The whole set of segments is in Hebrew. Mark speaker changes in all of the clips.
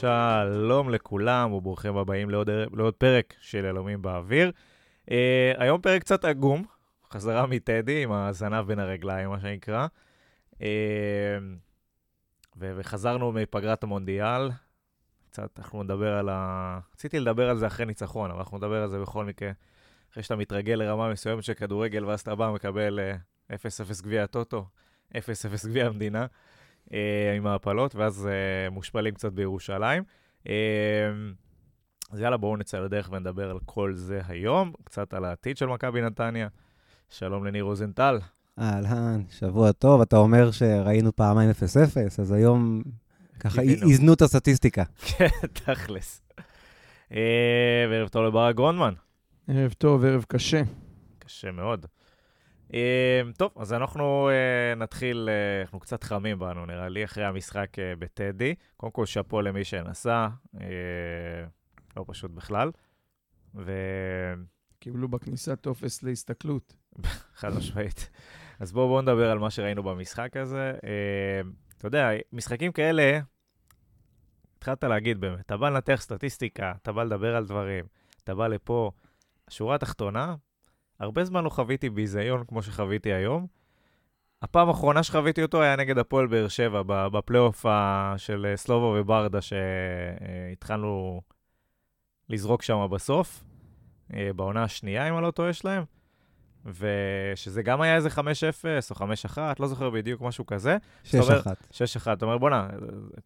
Speaker 1: שלום לכולם וברוכים הבאים לעוד, לעוד פרק של אלומים באוויר. Uh, היום פרק קצת עגום, חזרה מטדי עם הזנב בין הרגליים, מה שנקרא. Uh, ו- וחזרנו מפגרת המונדיאל. קצת אנחנו נדבר על ה... רציתי לדבר על זה אחרי ניצחון, אבל אנחנו נדבר על זה בכל מקרה. אחרי שאתה מתרגל לרמה מסוימת של כדורגל, ואז אתה בא, מקבל uh, 0-0 גביע הטוטו, 0-0 גביע המדינה. אה, עם ההפלות, ואז אה, מושפלים קצת בירושלים. אה, אז יאללה, בואו נצא לדרך ונדבר על כל זה היום, קצת על העתיד של מכבי נתניה. שלום לניר רוזנטל.
Speaker 2: אהלן, שבוע טוב. אתה אומר שראינו פעמיים 0-0, אז היום ככה איזנו את הסטטיסטיקה.
Speaker 1: כן, תכלס. וערב טוב לברק גרונדמן.
Speaker 3: ערב טוב, ערב קשה.
Speaker 1: קשה מאוד. Uh, טוב, אז אנחנו uh, נתחיל, uh, אנחנו קצת חמים בנו, נראה לי, אחרי המשחק uh, בטדי. קודם כל, שאפו למי שנסע, לא פשוט בכלל. ו...
Speaker 3: קיבלו בכניסה טופס להסתכלות.
Speaker 1: חד משמעית. אז בואו בוא נדבר על מה שראינו במשחק הזה. Uh, אתה יודע, משחקים כאלה, התחלת להגיד באמת, אתה בא לנתח סטטיסטיקה, אתה בא לדבר על דברים, אתה בא לפה. השורה התחתונה, הרבה זמן לא חוויתי ביזיון כמו שחוויתי היום. הפעם האחרונה שחוויתי אותו היה נגד הפועל באר שבע, בפלייאוף של אה, סלובו וברדה, שהתחלנו לזרוק שם בסוף, אה, בעונה השנייה, אם אני לא טועה, שלהם. ושזה גם היה איזה 5-0 או 5-1, לא זוכר בדיוק, משהו כזה.
Speaker 2: 6-1. 6-1.
Speaker 1: אתה אומר, בואנה,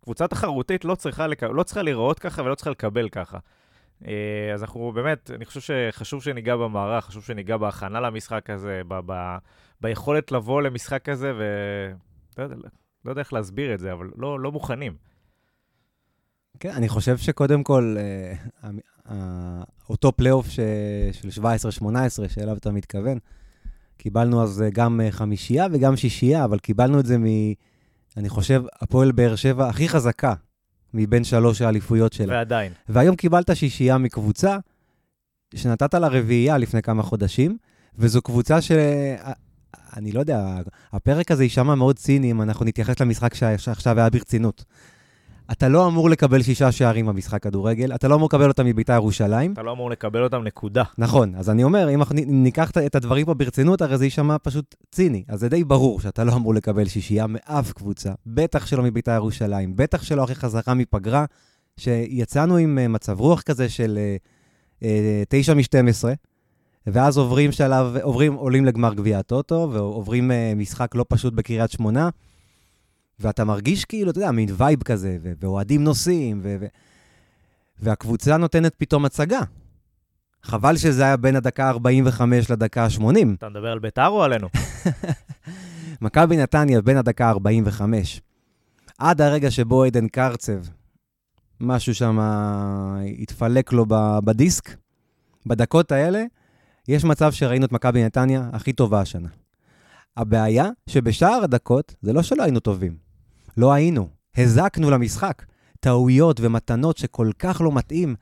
Speaker 1: קבוצה תחרותית לא צריכה, לק... לא צריכה לראות ככה ולא צריכה לקבל ככה. אה, אז אנחנו באמת, אני חושב שחשוב שניגע במערך, חשוב שניגע בהכנה למשחק הזה, ב- ב- ביכולת לבוא למשחק הזה, ולא יודע, לא יודע איך להסביר את זה, אבל לא, לא מוכנים.
Speaker 2: כן, אני חושב שקודם כל, אה, אה, אותו פלייאוף. של 17-18, שאליו אתה מתכוון, קיבלנו אז גם חמישייה וגם שישייה, אבל קיבלנו את זה מ... אני חושב, הפועל באר שבע הכי חזקה מבין שלוש האליפויות שלה.
Speaker 1: ועדיין.
Speaker 2: והיום קיבלת שישייה מקבוצה שנתת לה רביעייה לפני כמה חודשים, וזו קבוצה ש... אני לא יודע, הפרק הזה יישמע מאוד ציני אם אנחנו נתייחס למשחק שעכשיו היה ברצינות. אתה לא אמור לקבל שישה שערים במשחק כדורגל, אתה לא אמור לקבל אותם מביתר ירושלים.
Speaker 1: אתה לא אמור לקבל אותם, נקודה.
Speaker 2: נכון, אז אני אומר, אם ניקח את הדברים פה ברצינות, הרי זה יישמע פשוט ציני. אז זה די ברור שאתה לא אמור לקבל שישייה מאף קבוצה, בטח שלא מביתר ירושלים, בטח שלא אחרי חזרה מפגרה, שיצאנו עם אה, מצב רוח כזה של אה, אה, 9 מ-12, ואז עוברים שלב, עוברים, עולים לגמר גביע הטוטו, ועוברים משחק לא פשוט בקריית שמונה. ואתה מרגיש כאילו, אתה יודע, מין וייב כזה, ואוהדים נוסעים, ו- ו- והקבוצה נותנת פתאום הצגה. חבל שזה היה בין הדקה 45 לדקה 80.
Speaker 1: אתה מדבר על ביתר או עלינו?
Speaker 2: מכבי נתניה בין הדקה 45. עד הרגע שבו עדן קרצב, משהו שם התפלק לו בדיסק, בדקות האלה, יש מצב שראינו את מכבי נתניה הכי טובה השנה. הבעיה שבשאר הדקות זה לא שלא היינו טובים. לא היינו. הזקנו למשחק. טעויות ומתנות שכל כך לא מתאים.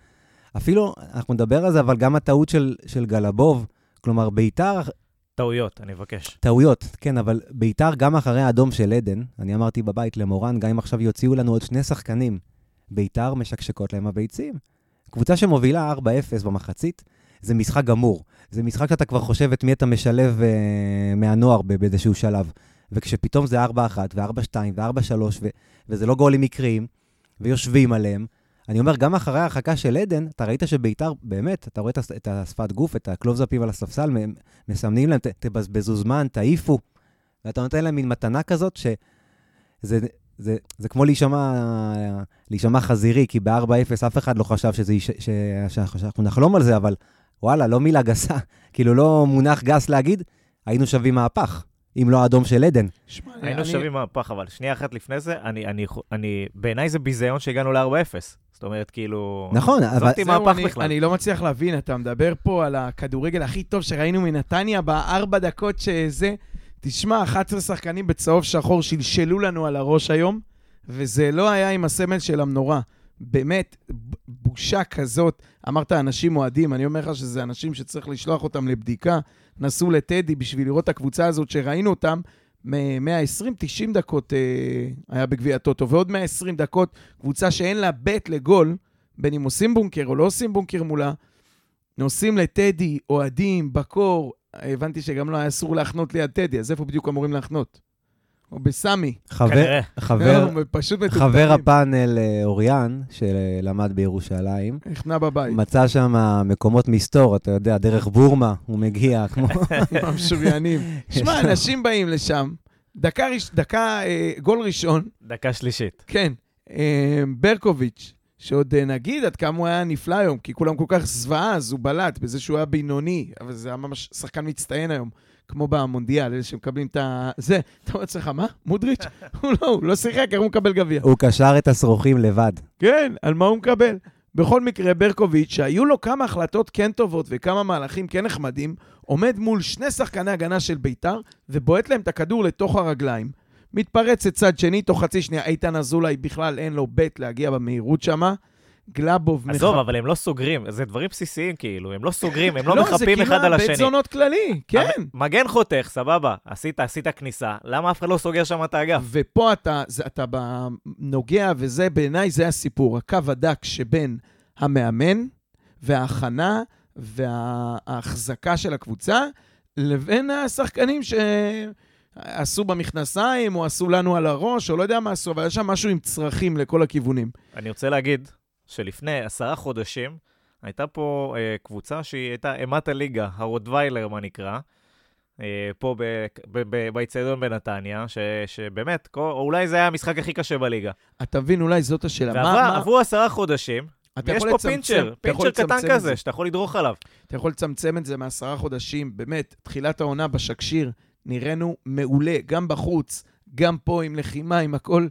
Speaker 2: אפילו, אנחנו נדבר על זה, אבל גם הטעות של, של גלבוב, כלומר, ביתר...
Speaker 1: טעויות, אני מבקש.
Speaker 2: טעויות, כן, אבל ביתר, גם אחרי האדום של עדן, אני אמרתי בבית למורן, גם אם עכשיו יוציאו לנו עוד שני שחקנים, ביתר משקשקות להם הביצים. קבוצה שמובילה 4-0 במחצית, זה משחק גמור. זה משחק שאתה כבר חושב את מי אתה משלב uh, מהנוער באיזשהו שלב. וכשפתאום זה 4-1 ו-4-2 ו-4-3, ו- וזה לא גולים מקריים, ויושבים עליהם, אני אומר, גם אחרי ההרחקה של עדן, אתה ראית שביתר, באמת, אתה רואה את השפת גוף, את הקלובזאפים על הספסל, מסמנים להם, תבזבזו זמן, תעיפו. ואתה נותן להם מין מתנה כזאת, שזה זה, זה, זה כמו להישמע, להישמע חזירי, כי ב-4-0 אף אחד לא חשב שזה, ש, ש, שאנחנו נחלום על זה, אבל וואלה, לא מילה גסה, כאילו לא מונח גס להגיד, היינו שווים מהפך. אם לא האדום של עדן.
Speaker 1: היינו אני... שווים מהפך, אבל שנייה אחת לפני זה, אני, אני, אני, בעיניי זה ביזיון שהגענו ל-4-0. זאת אומרת, כאילו...
Speaker 2: נכון, אבל...
Speaker 1: זאתי מהפך אני, בכלל.
Speaker 3: אני לא מצליח להבין, אתה מדבר פה על הכדורגל הכי טוב שראינו מנתניה בארבע דקות שזה... תשמע, 11 שחקנים בצהוב שחור שלשלו לנו על הראש היום, וזה לא היה עם הסמל של המנורה. באמת, בושה כזאת. אמרת אנשים אוהדים, אני אומר לך שזה אנשים שצריך לשלוח אותם לבדיקה. נסעו לטדי בשביל לראות את הקבוצה הזאת שראינו אותם. מ-120-90 דקות אה, היה בגביע הטוטו, ועוד 120 דקות, קבוצה שאין לה בית לגול, בין אם עושים בונקר או לא עושים בונקר מולה, נוסעים לטדי, אוהדים, בקור, הבנתי שגם לא היה אסור להחנות ליד טדי, אז איפה בדיוק אמורים להחנות? או בסמי.
Speaker 2: חבר. חבר,
Speaker 3: לא, פשוט מטומטמים.
Speaker 2: חבר הפאנל אה, אוריאן, שלמד בירושלים,
Speaker 3: החנה בבית,
Speaker 2: מצא שם מקומות מסתור, אתה יודע, דרך בורמה, הוא מגיע, כמו...
Speaker 3: המשוריינים. שמע, אנשים באים לשם, דקה, דקה אה, גול ראשון,
Speaker 1: דקה שלישית.
Speaker 3: כן, אה, ברקוביץ', שעוד אה, נגיד עד כמה הוא היה נפלא היום, כי כולם כל כך זוועה, אז הוא בלט בזה שהוא היה בינוני, אבל זה היה ממש שחקן מצטיין היום, כמו במונדיאל, אלה שמקבלים את ה... זה, אתה אומר לעצמך, מה? מודריץ'? הוא לא, הוא לא שיחק, איך הוא מקבל גביע?
Speaker 2: הוא קשר את השרוכים לבד.
Speaker 3: כן, על מה הוא מקבל? בכל מקרה, ברקוביץ', שהיו לו כמה החלטות כן טובות וכמה מהלכים כן נחמדים, עומד מול שני שחקני הגנה של ביתר ובועט להם את הכדור לתוך הרגליים. מתפרץ לצד שני, תוך חצי שנייה, איתן אזולאי בכלל אין לו בית להגיע במהירות שמה. גלאבוב
Speaker 1: עזוב, אבל הם לא סוגרים, זה דברים בסיסיים כאילו, הם לא סוגרים, הם לא
Speaker 3: זה
Speaker 1: מחפים אחד על
Speaker 3: כמעט
Speaker 1: השני.
Speaker 3: בית זונות כללי, כן.
Speaker 1: מגן חותך, סבבה, עשית, עשית כניסה, למה אף אחד לא סוגר שם את האגף?
Speaker 3: ופה אתה, זה, אתה נוגע, וזה בעיניי זה הסיפור, הקו הדק שבין המאמן וההכנה וההחזקה של הקבוצה, לבין השחקנים שעשו במכנסיים, או עשו לנו על הראש, או לא יודע מה עשו, אבל יש שם משהו עם צרכים לכל הכיוונים.
Speaker 1: אני רוצה להגיד שלפני עשרה חודשים הייתה פה אה, קבוצה שהיא הייתה אימת הליגה, הרוטוויילר, מה נקרא, אה, פה באיצטדיון בנתניה, ש, שבאמת, כל, או אולי זה היה המשחק הכי קשה בליגה.
Speaker 3: אתה מבין, אולי זאת השאלה. מה-
Speaker 1: ועברה-
Speaker 3: מה-
Speaker 1: עברו עשרה חודשים, ויש פה
Speaker 3: לצמצם-
Speaker 1: פינצ'ר, פינצ'ר קטן כזה,
Speaker 3: זה.
Speaker 1: שאתה יכול לדרוך עליו.
Speaker 3: אתה יכול לצמצם את זה מעשרה חודשים, באמת, תחילת העונה בשקשיר, נראינו מעולה, גם בחוץ, גם פה עם לחימה, עם הכל.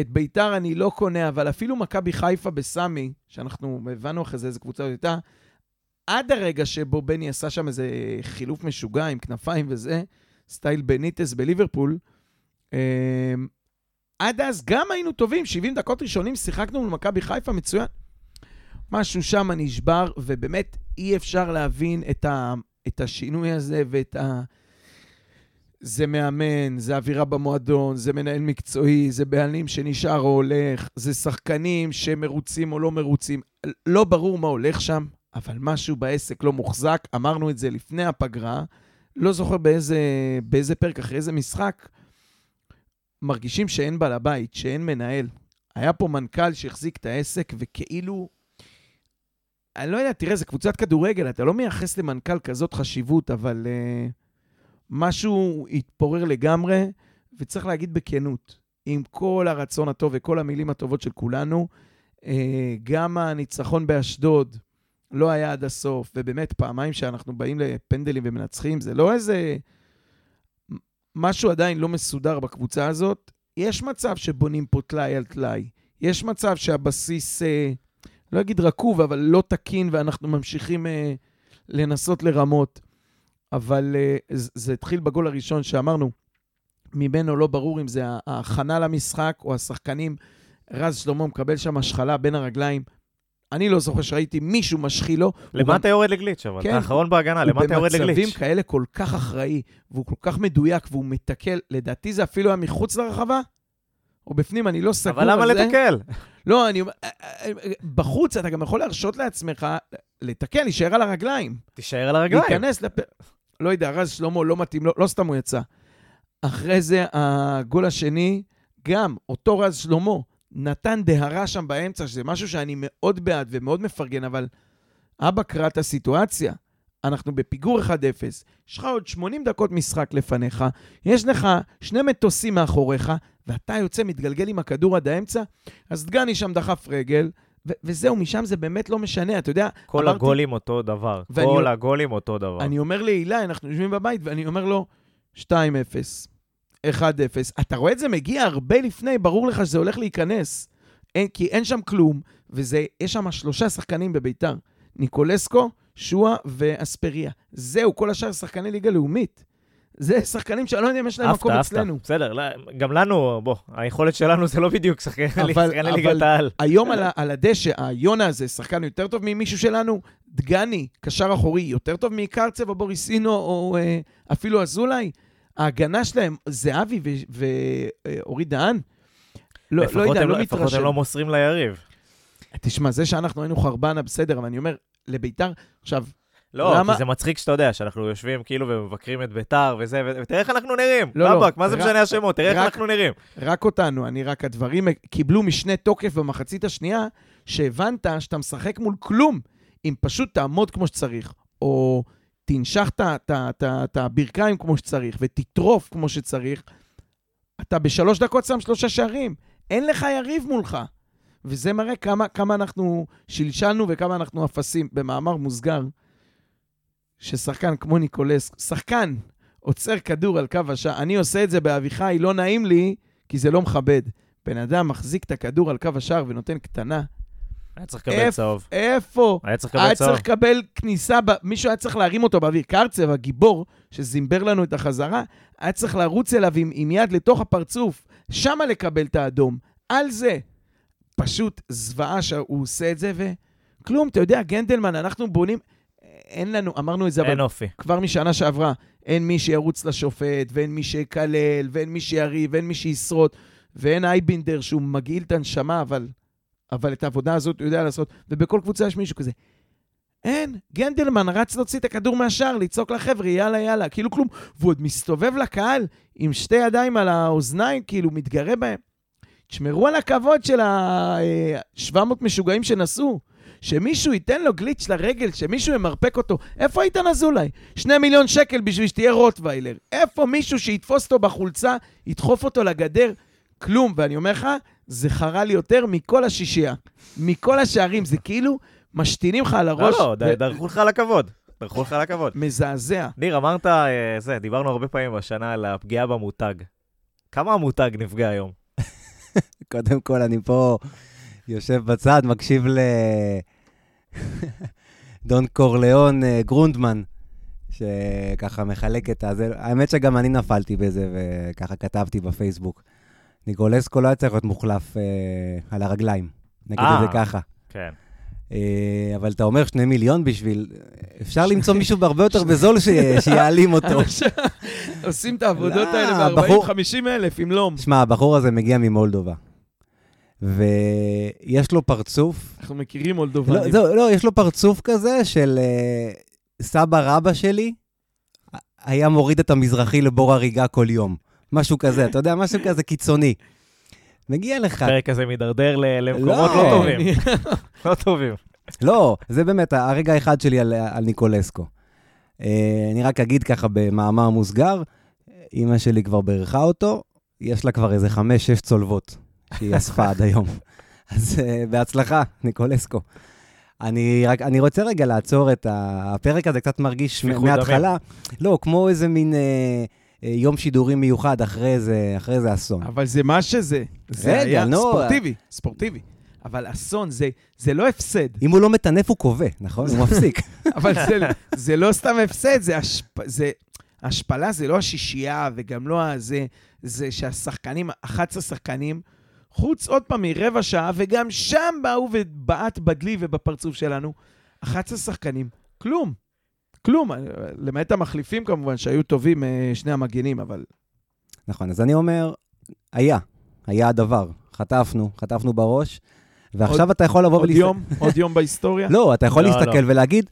Speaker 3: את ביתר אני לא קונה, אבל אפילו מכבי חיפה בסמי, שאנחנו הבנו אחרי זה איזה קבוצה הייתה, עד הרגע שבו בני עשה שם איזה חילוף משוגע עם כנפיים וזה, סטייל בניטס בליברפול, אמ, עד אז גם היינו טובים, 70 דקות ראשונים שיחקנו מול מכבי חיפה מצוין. משהו שם נשבר, ובאמת אי אפשר להבין את, ה, את השינוי הזה ואת ה... זה מאמן, זה אווירה במועדון, זה מנהל מקצועי, זה בעלים שנשאר או הולך, זה שחקנים שמרוצים או לא מרוצים. לא ברור מה הולך שם, אבל משהו בעסק לא מוחזק. אמרנו את זה לפני הפגרה, לא זוכר באיזה, באיזה פרק, אחרי איזה משחק. מרגישים שאין בעל הבית, שאין מנהל. היה פה מנכ"ל שהחזיק את העסק, וכאילו אני לא יודע, תראה, זו קבוצת כדורגל, אתה לא מייחס למנכ"ל כזאת חשיבות, אבל uh, משהו התפורר לגמרי, וצריך להגיד בכנות, עם כל הרצון הטוב וכל המילים הטובות של כולנו, uh, גם הניצחון באשדוד לא היה עד הסוף, ובאמת, פעמיים שאנחנו באים לפנדלים ומנצחים, זה לא איזה... משהו עדיין לא מסודר בקבוצה הזאת. יש מצב שבונים פה טלאי על טלאי. יש מצב שהבסיס... Uh, לא אגיד רקוב, אבל לא תקין, ואנחנו ממשיכים אה, לנסות לרמות. אבל אה, זה, התחיל בגול הראשון שאמרנו, ממנו לא ברור אם זה ההכנה למשחק או השחקנים. רז שלמה מקבל שם השחלה בין הרגליים. אני לא זוכר שראיתי מישהו משחיל לו.
Speaker 1: למה
Speaker 3: גם-
Speaker 1: אתה יורד לגליץ' אבל?
Speaker 3: כן.
Speaker 1: אתה האחרון בהגנה, למה אתה יורד
Speaker 3: הוא במצבים
Speaker 1: לגליץ'?
Speaker 3: כאלה כל כך אחראי, והוא כל כך מדויק, והוא מתקל, לדעתי זה אפילו היה מחוץ לרחבה, או בפנים, אני לא סגור
Speaker 1: אבל
Speaker 3: על
Speaker 1: למה
Speaker 3: זה.
Speaker 1: לתקל?
Speaker 3: לא, אני אה, אה, בחוץ אתה גם יכול להרשות לעצמך לתקן, להישאר על הרגליים.
Speaker 1: תישאר על הרגליים.
Speaker 3: להיכנס לפ... לא יודע, רז שלמה לא מתאים, לא, לא סתם הוא יצא. אחרי זה, הגול השני, גם אותו רז שלמה נתן דהרה שם באמצע, שזה משהו שאני מאוד בעד ומאוד מפרגן, אבל אבא קרא את הסיטואציה. אנחנו בפיגור 1-0, יש לך עוד 80 דקות משחק לפניך, יש לך שני מטוסים מאחוריך, ואתה יוצא, מתגלגל עם הכדור עד האמצע, אז דגני שם דחף רגל, ו- וזהו, משם זה באמת לא משנה, אתה יודע,
Speaker 1: כל
Speaker 3: אמרתי-
Speaker 1: הגולים אותו דבר.
Speaker 3: ואני-
Speaker 1: כל הגולים אותו דבר.
Speaker 3: אני אומר לאילי, אנחנו יושבים בבית, ואני אומר לו, 2-0, 1-0. אתה רואה את זה מגיע הרבה לפני, ברור לך שזה הולך להיכנס. אין, כי אין שם כלום, ויש שם שלושה שחקנים בביתר. ניקולסקו, שועה ואספריה. זהו, כל השאר שחקני ליגה לאומית. זה שחקנים שאני לא יודע אם יש להם מקום. אצלנו.
Speaker 1: בסדר, לא, גם לנו, בוא, היכולת שלנו זה לא בדיוק
Speaker 3: אבל-
Speaker 1: ליגת העל.
Speaker 3: היום על, הדשא, היונה הזה, שחקן יותר טוב ממישהו שלנו, דגני, קשר אחורי, יותר טוב מקרצב או בוריסינו או אה, אפילו אזולאי. ההגנה שלהם, זהבי ואורי דהן, לא, לא יודע,
Speaker 1: הם
Speaker 3: לא
Speaker 1: לפחות הם
Speaker 3: מתרשם.
Speaker 1: לא מוסרים ליריב.
Speaker 3: תשמע, זה שאנחנו היינו חרבנה, בסדר, אבל אני אומר, לביתר, עכשיו,
Speaker 1: לא,
Speaker 3: למה-
Speaker 1: כי זה מצחיק שאתה יודע, שאנחנו יושבים כאילו ומבקרים את ביתר וזה, ו- ותראה איך אנחנו נראים.
Speaker 3: לא, לא,
Speaker 1: רבאק, מה זה
Speaker 3: רק-
Speaker 1: משנה השמות? תראה איך
Speaker 3: רק-
Speaker 1: אנחנו נראים.
Speaker 3: רק אותנו, אני רק, הדברים קיבלו משנה תוקף במחצית השנייה, שהבנת שאתה משחק מול כלום, אם פשוט תעמוד כמו שצריך, או תנשך את הברכיים כמו שצריך, ותטרוף כמו שצריך, אתה בשלוש דקות שם שלושה שערים. אין לך יריב מולך. וזה מראה כמה, כמה אנחנו שלשלנו וכמה אנחנו אפסים. במאמר מוסגר, ששחקן כמו ניקולס, שחקן עוצר כדור על קו השער, אני עושה את זה באביחי, לא נעים לי, כי זה לא מכבד. בן אדם מחזיק את הכדור על קו השער ונותן קטנה.
Speaker 1: היה צריך לקבל
Speaker 3: איפ-
Speaker 1: צהוב.
Speaker 3: איפה?
Speaker 1: היה צריך לקבל
Speaker 3: היה
Speaker 1: צהוב.
Speaker 3: צריך לקבל כניסה, ב... מישהו היה צריך להרים אותו באוויר. קרצב, הגיבור, שזימבר לנו את החזרה, היה צריך לרוץ אליו עם, עם יד לתוך הפרצוף, שמה לקבל את האדום. על זה. פשוט זוועה שהוא עושה את זה, וכלום, אתה יודע, גנדלמן, אנחנו בונים... אין לנו, אמרנו את זה, אבל
Speaker 1: אופי.
Speaker 3: כבר משנה שעברה, אין מי שירוץ לשופט, ואין מי שיקלל, ואין מי שיריב, ואין מי שישרוד, ואין אייבינדר שהוא מגעיל את הנשמה, אבל, אבל את העבודה הזאת הוא יודע לעשות, ובכל קבוצה יש מישהו כזה. אין, גנדלמן רץ להוציא את הכדור מהשער, לצעוק לחבר'ה, יאללה, יאללה, כאילו כלום. והוא עוד מסתובב לקהל עם שתי ידיים על האוזניים, כאילו, מתגרה בהם. תשמרו על הכבוד של ה-700 משוגעים שנסעו. שמישהו ייתן לו גליץ' לרגל, שמישהו ימרפק אותו. איפה איתן אזולאי? שני מיליון שקל בשביל שתהיה רוטוויילר. איפה מישהו שיתפוס אותו בחולצה, ידחוף אותו לגדר? כלום. ואני אומר לך, זה חרה לי יותר מכל השישייה. מכל השערים. זה כאילו משתינים לך על
Speaker 1: לא,
Speaker 3: הראש.
Speaker 1: לא, ד-
Speaker 3: ו-
Speaker 1: דרכו לך על הכבוד. דרכו לך על הכבוד.
Speaker 3: מזעזע.
Speaker 1: ניר, אמרת, אה, זה, דיברנו הרבה פעמים השנה על הפגיעה במותג. כמה המותג נפגע היום?
Speaker 2: קודם כל, אני פה יושב בצד, מקשיב ל... דון קורליאון אה, גרונדמן, שככה מחלק את הזה. האמת שגם אני נפלתי בזה, וככה כתבתי בפייסבוק. ניקולסקו לא היה צריך להיות מוחלף אה, על הרגליים. נגיד את זה
Speaker 1: אה.
Speaker 2: ככה.
Speaker 1: כן.
Speaker 2: אבל אתה אומר שני מיליון בשביל... אפשר למצוא מישהו בהרבה יותר בזול ש... שיעלים אותו.
Speaker 3: עושים את העבודות
Speaker 2: לא,
Speaker 3: האלה
Speaker 2: בחור-
Speaker 3: ב-40-50 אלף, אם לא.
Speaker 2: שמע, הבחור הזה מגיע ממולדובה. ויש לו פרצוף
Speaker 3: אנחנו מכירים
Speaker 2: לא,
Speaker 3: מולדובנים.
Speaker 2: זהו, לא, יש לו פרצוף כזה של uh, סבא רבא שלי, היה מוריד את המזרחי לבור הריגה כל יום. משהו כזה, אתה יודע, משהו כזה קיצוני. מגיע לך.
Speaker 1: הפרק הזה מידרדר למקומות
Speaker 2: לא.
Speaker 1: לא טובים. לא טובים.
Speaker 2: לא, זה באמת הרגע האחד שלי על, על ניקולסקו. Uh, אני רק אגיד ככה במאמר מוסגר, אימא שלי כבר בירכה אותו, יש לה כבר איזה חמש-שש צולבות שהיא אספה עד היום. אז uh, בהצלחה, ניקולסקו. אני רק, אני רוצה רגע לעצור את. הפרק הזה קצת מרגיש מההתחלה, לא, כמו איזה מין אה, אה, יום שידורים מיוחד אחרי איזה, אחרי איזה אסון.
Speaker 3: אבל זה מה שזה. זה
Speaker 2: רגע,
Speaker 3: היה
Speaker 2: נו.
Speaker 3: ספורטיבי, ספורטיבי. אבל אסון, זה, זה לא הפסד.
Speaker 2: אם הוא לא מטנף, הוא קובע, נכון? הוא מפסיק.
Speaker 3: אבל זה, זה לא סתם הפסד, זה, השפ... זה השפלה, זה לא השישייה, וגם לא הזה, זה שהשחקנים, 11 שחקנים, חוץ עוד פעם מרבע שעה, וגם שם באו ובעט בדלי ובפרצוף שלנו, 11 שחקנים, כלום. כלום, למעט המחליפים כמובן, שהיו טובים אה, שני המגנים, אבל
Speaker 2: נכון, אז אני אומר, היה, היה הדבר. חטפנו, חטפנו בראש, ועכשיו
Speaker 3: עוד-
Speaker 2: אתה יכול לבוא
Speaker 3: עוד
Speaker 2: ולהסתכל...
Speaker 3: יום, עוד יום בהיסטוריה.
Speaker 2: לא, אתה יכול
Speaker 1: לא,
Speaker 2: להסתכל
Speaker 1: לא.
Speaker 2: ולהגיד,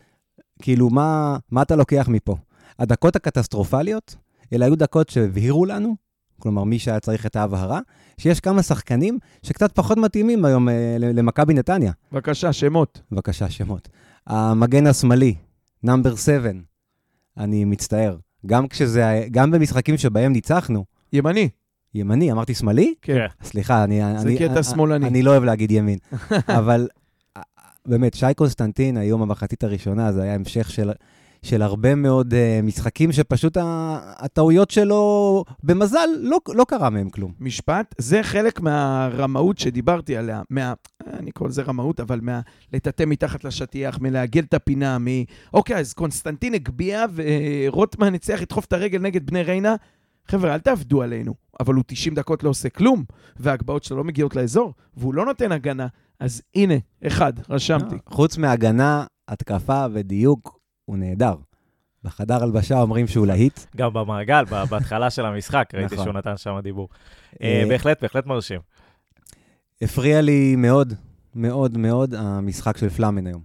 Speaker 2: כאילו, מה, מה אתה לוקח מפה? הדקות הקטסטרופליות, אלה היו דקות שהבהירו לנו, כלומר, מי שהיה צריך את ההבהרה, שיש כמה שחקנים שקצת פחות מתאימים היום אה, למכבי נתניה.
Speaker 3: בבקשה, שמות.
Speaker 2: בבקשה, שמות. המגן השמאלי, נאמבר 7, אני מצטער. גם כשזה, גם במשחקים שבהם ניצחנו,
Speaker 3: ימני.
Speaker 2: ימני, אמרתי שמאלי?
Speaker 3: כן.
Speaker 2: סליחה, אני...
Speaker 3: זה
Speaker 2: אני,
Speaker 3: קטע
Speaker 2: אני,
Speaker 3: שמאלני.
Speaker 2: אני לא אוהב להגיד ימין. אבל אה, באמת, שי קונסטנטין, היום המחצית הראשונה, זה היה המשך של, של הרבה מאוד אה, משחקים שפשוט ה, הטעויות שלו, במזל, לא, לא קרה מהם כלום.
Speaker 3: משפט, זה חלק מהרמאות שדיברתי עליה, מה... אני קורא לזה רמאות, אבל מה... לטאטא מתחת לשטיח, מלעגל את הפינה, מ... אוקיי, אז קונסטנטין הגביה ורוטמן הצליח לדחוף את הרגל נגד בני ריינה. חבר'ה, אל תעבדו עלינו, אבל הוא 90 דקות לא עושה כלום, וההגבהות שלו לא מגיעות לאזור, והוא לא נותן הגנה. אז הנה, אחד, רשמתי.
Speaker 2: חוץ מהגנה, התקפה ודיוק, הוא נהדר. בחדר הלבשה אומרים שהוא להיט.
Speaker 1: גם במעגל, בהתחלה של המשחק, ראיתי
Speaker 2: נכון.
Speaker 1: שהוא נתן שם דיבור.
Speaker 2: אה,
Speaker 1: אה, בהחלט, בהחלט מרשים.
Speaker 2: הפריע לי מאוד, מאוד מאוד המשחק של פלאמן היום.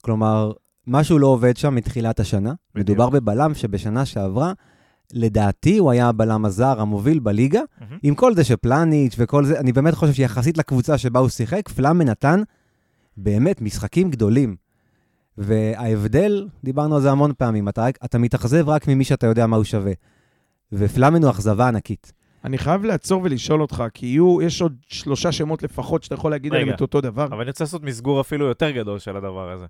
Speaker 2: כלומר, משהו לא עובד שם מתחילת השנה.
Speaker 1: בדיוק.
Speaker 2: מדובר בבלם שבשנה שעברה, לדעתי הוא היה הבלם הזר המוביל בליגה,
Speaker 1: מהמם.
Speaker 2: עם כל זה שפלניץ' וכל זה, אני באמת חושב שיחסית לקבוצה שבה הוא שיחק, פלאמן נתן באמת משחקים גדולים. וההבדל, דיברנו על זה המון פעמים, אתה, אתה מתאכזב רק ממי שאתה יודע מה הוא שווה. ופלאמן הוא אכזבה ענקית.
Speaker 3: אני חייב לעצור ולשאול אותך, כי יהיו, יש עוד שלושה שמות לפחות שאתה יכול להגיד. עליהם את אותו דבר.
Speaker 1: אבל אני רוצה לעשות מסגור אפילו יותר גדול של הדבר הזה.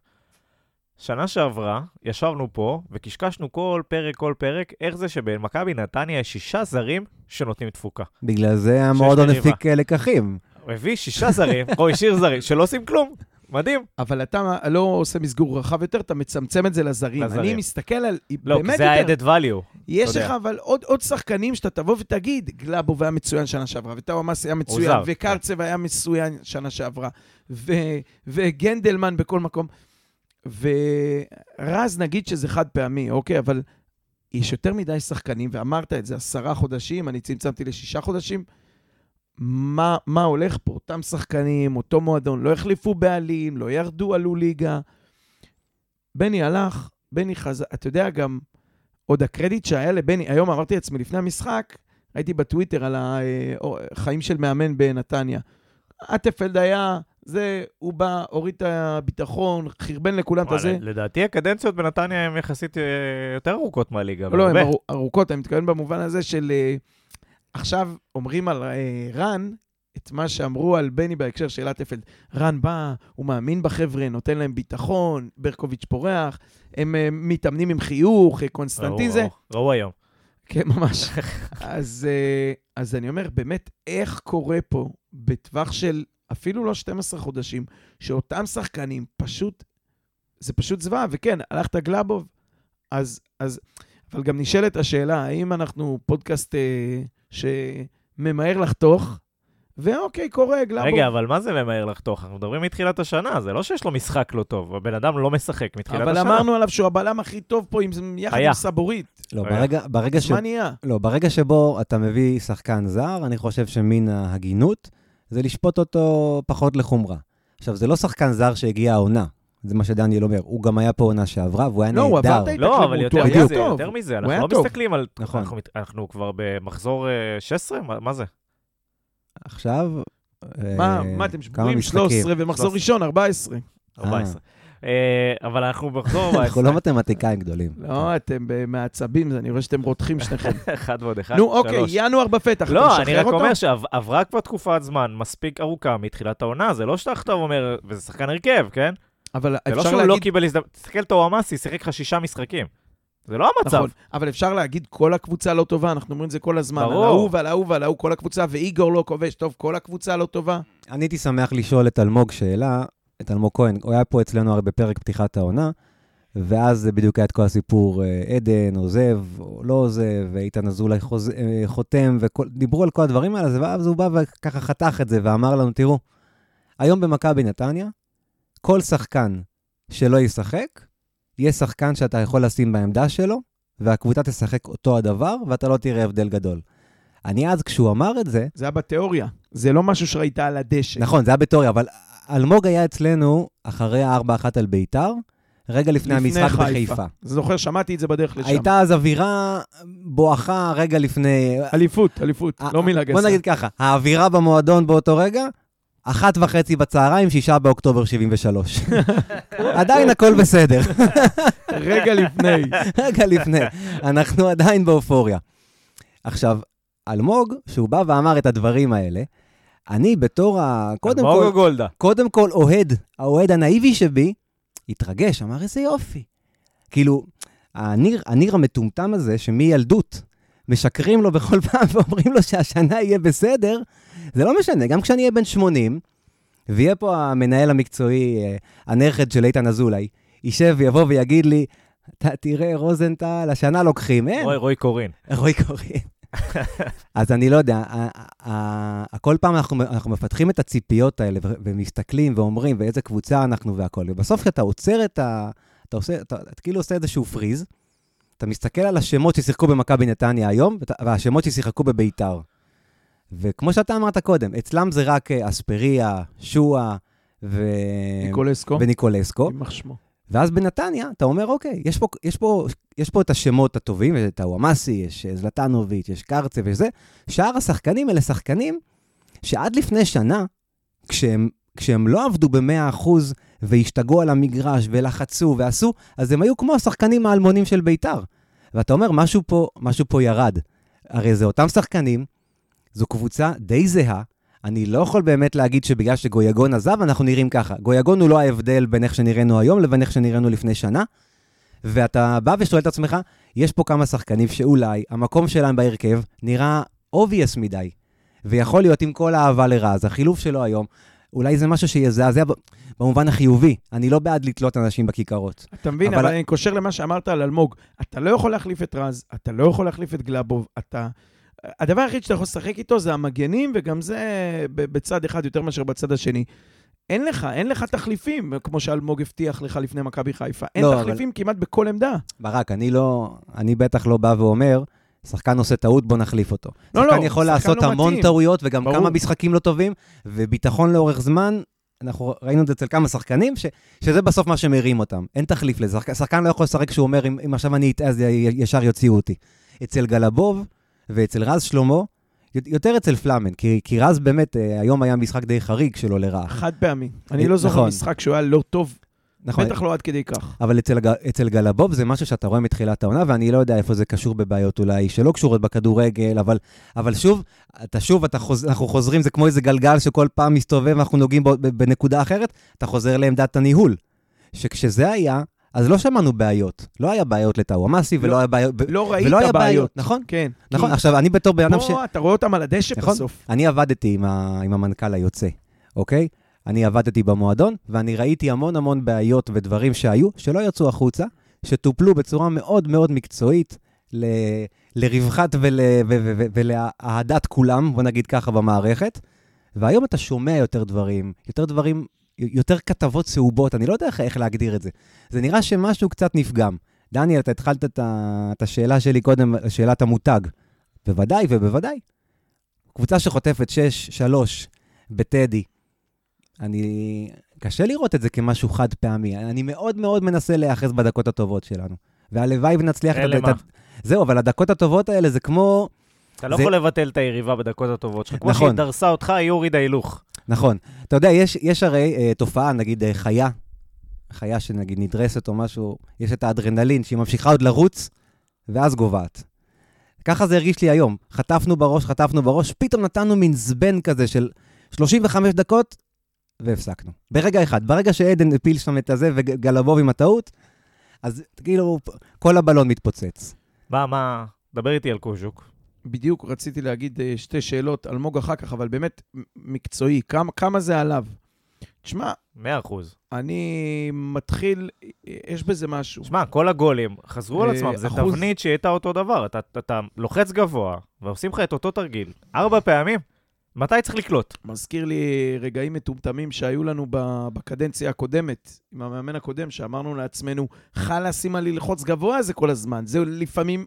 Speaker 1: שנה שעברה, ישבנו פה וקשקשנו כל פרק, כל פרק, איך זה שבמכבי נתניה יש שישה זרים שנותנים תפוקה.
Speaker 2: בגלל זה המועדון. הפיק אה, לקחים.
Speaker 1: הוא הביא שישה זרים, או השאיר זרים, שלא עושים כלום. מדהים.
Speaker 3: אבל אתה לא עושה מסגור רחב יותר, אתה מצמצם את זה לזרים.
Speaker 1: לזרים.
Speaker 3: אני מסתכל על...
Speaker 1: לא, כי זה. ה-added value.
Speaker 3: יש. לך אבל עוד, עוד שחקנים שאתה תבוא ותגיד, גלאבוב היה מצוין שנה שעברה, וטאומאס היה מצוין, וקרצב היה מצוין שנה שעברה, ו, וגנדלמן בכל מקום. ורז, נגיד שזה חד פעמי, אוקיי, אבל יש יותר מדי שחקנים, ואמרת את זה, עשרה חודשים, אני צמצמתי לשישה חודשים. מה, מה הולך פה? אותם שחקנים, אותו מועדון, לא החליפו בעלים, לא ירדו, עלו ליגה. בני הלך, בני חזר, אתה יודע גם, עוד הקרדיט שהיה לבני, היום אמרתי לעצמי, לפני המשחק, ראיתי בטוויטר על החיים של מאמן בנתניה. אטפלד היה, זה, הוא בא, הוריד את הביטחון, חרבן לכולם את הזה.
Speaker 1: לדעתי הקדנציות בנתניה הן יחסית אה, יותר ארוכות מהליגה.
Speaker 3: לא, הן ארוכות, אני מתכוון במובן הזה של... אה, עכשיו אומרים על אה, רן את מה שאמרו על בני בהקשר של אטפלד. רן בא, הוא מאמין בחבר'ה, נותן להם ביטחון, ברקוביץ' פורח, הם אה, מתאמנים עם חיוך, אה, קונסטנטין זה.
Speaker 1: ראו היום.
Speaker 3: כן, ממש. אז, אה, אז אני אומר, באמת, איך קורה פה, בטווח של אפילו לא 12 חודשים, שאותם שחקנים פשוט, זה פשוט זוועה, וכן, הלכת גלאבוב, אז, אז, אבל גם נשאלת השאלה, האם אנחנו פודקאסט אה, שממהר לחתוך, ואוקיי, קורה, גלאבוב.
Speaker 1: רגע, אבל מה זה ממהר לחתוך? אנחנו מדברים מתחילת השנה, זה לא שיש לו משחק לא טוב, הבן אדם לא משחק מתחילת
Speaker 3: אבל
Speaker 1: השנה.
Speaker 3: אמרנו עליו שהוא הבלם הכי טוב פה, עם, יחד
Speaker 1: היה.
Speaker 3: עם סבורית.
Speaker 2: לא,
Speaker 1: היה.
Speaker 2: ברגע, ברגע, ש...
Speaker 3: מה נהיה?
Speaker 2: לא, ברגע שבו אתה מביא שחקן זר, אני חושב שמן ההגינות זה לשפוט אותו פחות לחומרה. עכשיו, זה לא שחקן זר שהגיע העונה, זה מה שדניאל אומר. הוא גם היה פה עונה שעברה, והוא היה
Speaker 3: לא, הוא
Speaker 2: נהדר.
Speaker 3: עבר את ההתאקלמות,
Speaker 1: לא, אבל
Speaker 3: הוא
Speaker 1: יותר
Speaker 3: היה טוב.
Speaker 1: יותר מזה, אנחנו לא
Speaker 3: טוב.
Speaker 1: מסתכלים על...
Speaker 2: נכון.
Speaker 1: אנחנו מת- אנחנו כבר במחזור אה, 16? מה- מה זה?
Speaker 2: עכשיו...
Speaker 3: מה,
Speaker 2: אה,
Speaker 3: מה אתם?
Speaker 2: משחקים.
Speaker 3: 13 ומחזור
Speaker 1: 13.
Speaker 3: ראשון, 14.
Speaker 1: 14. אה, אבל אנחנו במחזור 14.
Speaker 2: אנחנו לא מתמטיקאים גדולים.
Speaker 3: לא, אתם מעצבים, אני רואה שאתם רותחים שניכם.
Speaker 1: אחד ועוד אחד,
Speaker 3: נו, אוקיי. ינואר בפתח,
Speaker 1: לא, אני רק? אומר שעברה כבר תקופת זמן מספיק ארוכה מתחילת העונה, זה לא שאתה עכשיו אומר, וזה שחקן הרכב, כן?
Speaker 3: אבל
Speaker 1: זה לא
Speaker 3: אפשר
Speaker 1: שהוא לא
Speaker 3: להגיד...
Speaker 1: קיבל הזדמנות, תסתכל, טוואמאסי שיחק לך שישה משחקים. זה לא המצב.
Speaker 3: נכון, אבל אפשר להגיד כל הקבוצה לא טובה, אנחנו אומרים את זה כל הזמן.
Speaker 1: ברור.
Speaker 3: על ההוא ועל ההוא ועל ההוא, כל הקבוצה, ואיגור לא כובש, טוב, כל הקבוצה לא טובה.
Speaker 2: אני הייתי שמח לשאול את אלמוג שאלה, את אלמוג כהן, הוא היה פה אצלנו הרי בפרק פתיחת העונה, ואז זה בדיוק היה את כל הסיפור, אה, עדן עוזב או לא עוזב, ואיתן אזולאי חוז- אה, חותם, ודיברו על כל הדברים האלה, ואז הוא בא וככה חתך את זה ואמר לנו, תראו, היום במכבי נתניה, כל שחקן שלא ישחק, יהיה שחקן שאתה יכול לשים בעמדה שלו, והקבוצה תשחק אותו הדבר, ואתה לא תראה הבדל גדול. אני אז, כשהוא אמר את זה,
Speaker 3: זה היה בתיאוריה. זה לא משהו שראית על הדשא.
Speaker 2: נכון, זה היה בתיאוריה, אבל אלמוג היה אצלנו אחרי ה-4-1 על ביתר, רגע לפני
Speaker 3: לפני
Speaker 2: המשחק
Speaker 3: חיפה.
Speaker 2: בחיפה.
Speaker 3: זוכר, שמעתי את זה בדרך לשם.
Speaker 2: הייתה אז אווירה בואכה רגע לפני...
Speaker 3: אליפות, אליפות, לא מילה גסה.
Speaker 2: בוא נגיד ככה, האווירה במועדון באותו רגע, אחת וחצי בצהריים, שישה באוקטובר 73. עדיין הכל בסדר,
Speaker 3: רגע לפני.
Speaker 2: רגע לפני. אנחנו עדיין באופוריה. עכשיו, אלמוג, שהוא בא ואמר את הדברים האלה, אני בתור ה... קודם
Speaker 1: אלמוג
Speaker 2: כל...
Speaker 1: או גולדה?
Speaker 2: קודם כל, אוהד, האוהד הנאיבי שבי, התרגש, אמר, איזה יופי. כאילו, הניר, הניר המטומטם הזה, שמילדות משקרים לו בכל פעם ואומרים לו שהשנה יהיה בסדר, זה לא משנה, גם כשאני אהיה בן 80, ויהיה פה המנהל המקצועי, אה, הנכד של איתן אזולאי, יישב ויבוא ויגיד לי, אתה תראה, רוזנטל, השנה לוקחים, אין.
Speaker 1: רוי- רוי קורין.
Speaker 2: רועי קורין. אז אני לא יודע, כל פעם אנחנו, אנחנו מפתחים את הציפיות האלה ומסתכלים ואומרים ואיזה קבוצה אנחנו והכול, ובסוף כשאתה עוצר את ה... אתה עושה, אתה, אתה כאילו עושה איזשהו פריז, אתה מסתכל על השמות ששיחקו במכבי נתניה היום, והשמות ששיחקו בביתר. וכמו שאתה אמרת קודם, אצלם זה רק אה, אספריה, שואה ו...
Speaker 3: ניקולסקו.
Speaker 2: וניקולסקו.
Speaker 3: יימח שמו.
Speaker 2: ואז בנתניה, אתה אומר, אוקיי, יש פה, יש פה, יש פה את השמות הטובים, יש את הוואמאסי, יש אה, זלטנוביץ', יש קרצה וזה. שאר השחקנים אלה שחקנים שעד לפני שנה, כשהם, כשהם לא עבדו ב-100% והשתגעו על המגרש ולחצו ועשו, אז הם היו כמו השחקנים האלמונים של בית"ר. ואתה אומר, משהו פה, משהו פה ירד. הרי זה אותם שחקנים, זו קבוצה די זהה, אני לא יכול באמת להגיד שבגלל שגויגון עזב, אנחנו נראים ככה. גויגון הוא לא ההבדל בין איך שנראינו היום לבין איך שנראינו לפני שנה. ואתה בא ושואל את עצמך, יש פה כמה שחקנים שאולי המקום שלהם בהרכב נראה obvious מדי. ויכול להיות עם כל האהבה לרז, החילוף שלו היום, אולי זה משהו שיזעזע במובן החיובי. אני לא בעד לתלות אנשים בכיכרות.
Speaker 3: אתה מבין, אבל, אבל אני קושר למה שאמרת על אלמוג. אתה לא יכול להחליף את רז, אתה לא יכול להחליף את גלאבוב, אתה... הדבר היחיד שאתה יכול לשחק איתו זה המגנים, וגם זה בצד אחד יותר מאשר בצד השני. אין לך, אין לך תחליפים, כמו שאלמוג הבטיח לך לפני מכבי חיפה. אין לא, תחליפים אבל... כמעט בכל עמדה.
Speaker 2: ברק, אני לא, אני בטח לא בא ואומר, שחקן עושה טעות, בוא נחליף אותו. לא, שחקן לא, יכול שחקן לעשות לא המון מתאים. טעויות וגם ברור. כמה משחקים לא טובים, וביטחון לאורך זמן, אנחנו ראינו את זה אצל כמה שחקנים, ש, שזה בסוף מה שמרים אותם. אין תחליף לזה. שחקן לא יכול לשחק כשהוא אומר, אם, אם עכשיו אני אטעה, אז ישר יוציאו אותי. אצל גלבוב, ואצל רז שלמה, יותר אצל פלאמן, כי, כי רז באמת, אה, היום היה משחק די חריג שלו לרעה.
Speaker 3: חד פעמי. אני לא זוכר נכון. משחק שהוא היה לא טוב, נכון. בטח לא עד כדי כך.
Speaker 2: אבל אצל, אצל גלבוב זה משהו שאתה רואה מתחילת העונה, ואני לא יודע איפה זה קשור בבעיות אולי שלא קשורות בכדורגל, אבל, אבל שוב, אתה שוב, אתה חוז, אנחנו חוזרים, זה כמו איזה גלגל שכל פעם מסתובב ואנחנו נוגעים בו בנקודה אחרת, אתה חוזר לעמדת הניהול. שכשזה היה, אז לא שמענו בעיות. לא היה בעיות לטאוואמאסי, לא, ולא היה בעיות...
Speaker 3: לא ראית בעיות. בעיות.
Speaker 2: נכון?
Speaker 3: כן.
Speaker 2: נכון, כי... עכשיו, אני בתור בן אדם
Speaker 3: ש... פה אתה רואה אותם על הדשא נכון? בסוף.
Speaker 2: אני עבדתי עם, ה... עם המנכ"ל היוצא, אוקיי? אני עבדתי במועדון, ואני ראיתי המון המון בעיות ודברים שהיו, שלא יצאו החוצה, שטופלו בצורה מאוד מאוד מקצועית, ל... לרווחת ול... ו... ו... ו... ולאהדת כולם, בוא נגיד ככה, במערכת. והיום אתה שומע יותר דברים, יותר דברים יותר כתבות צהובות, אני לא יודע איך להגדיר את זה. זה נראה שמשהו קצת נפגם. דניאל, אתה התחלת את השאלה שלי קודם, שאלת המותג. בוודאי ובוודאי. קבוצה שחוטפת 6-3 בטדי, אני... קשה לראות את זה כמשהו חד פעמי. אני מאוד מאוד מנסה להיאחז בדקות הטובות שלנו. והלוואי ונצליח...
Speaker 1: אלה מה?
Speaker 2: זהו, אבל הדקות הטובות האלה זה כמו...
Speaker 1: אתה לא זה... יכול לבטל את היריבה בדקות הטובות שלך. כמו נכון. שהיא דרסה אותך, היא הורידה הילוך.
Speaker 2: נכון. אתה יודע, יש, יש הרי אה, תופעה, נגיד אה, חיה, חיה שנגיד נדרסת או משהו, יש את האדרנלין שהיא ממשיכה עוד לרוץ, ואז גוועת. ככה זה הרגיש לי היום. חטפנו בראש, חטפנו בראש, פתאום נתנו מין זבן כזה של 35 דקות, והפסקנו. ברגע אחד. ברגע שעדן הפיל שם את הזה וגלבוב עם הטעות, אז כאילו כל הבלון מתפוצץ.
Speaker 1: מה, מה, דבר איתי על קוז'וק.
Speaker 3: בדיוק רציתי להגיד אה, שתי שאלות, אלמוג אחר כך, אבל באמת מקצועי, כמה, כמה זה עליו? תשמע...
Speaker 1: מאה אחוז.
Speaker 3: אני מתחיל, יש בזה משהו.
Speaker 1: תשמע, כל הגולים חזרו על אה, עצמם, זו תבנית שהייתה אותו דבר. אתה, אתה לוחץ גבוה, ועושים לך את אותו תרגיל ארבע פעמים, מתי צריך לקלוט?
Speaker 3: מזכיר לי רגעים מטומטמים שהיו לנו בקדנציה הקודמת, עם המאמן הקודם, שאמרנו לעצמנו, חלאס עם הללחוץ גבוה הזה כל הזמן. זה לפעמים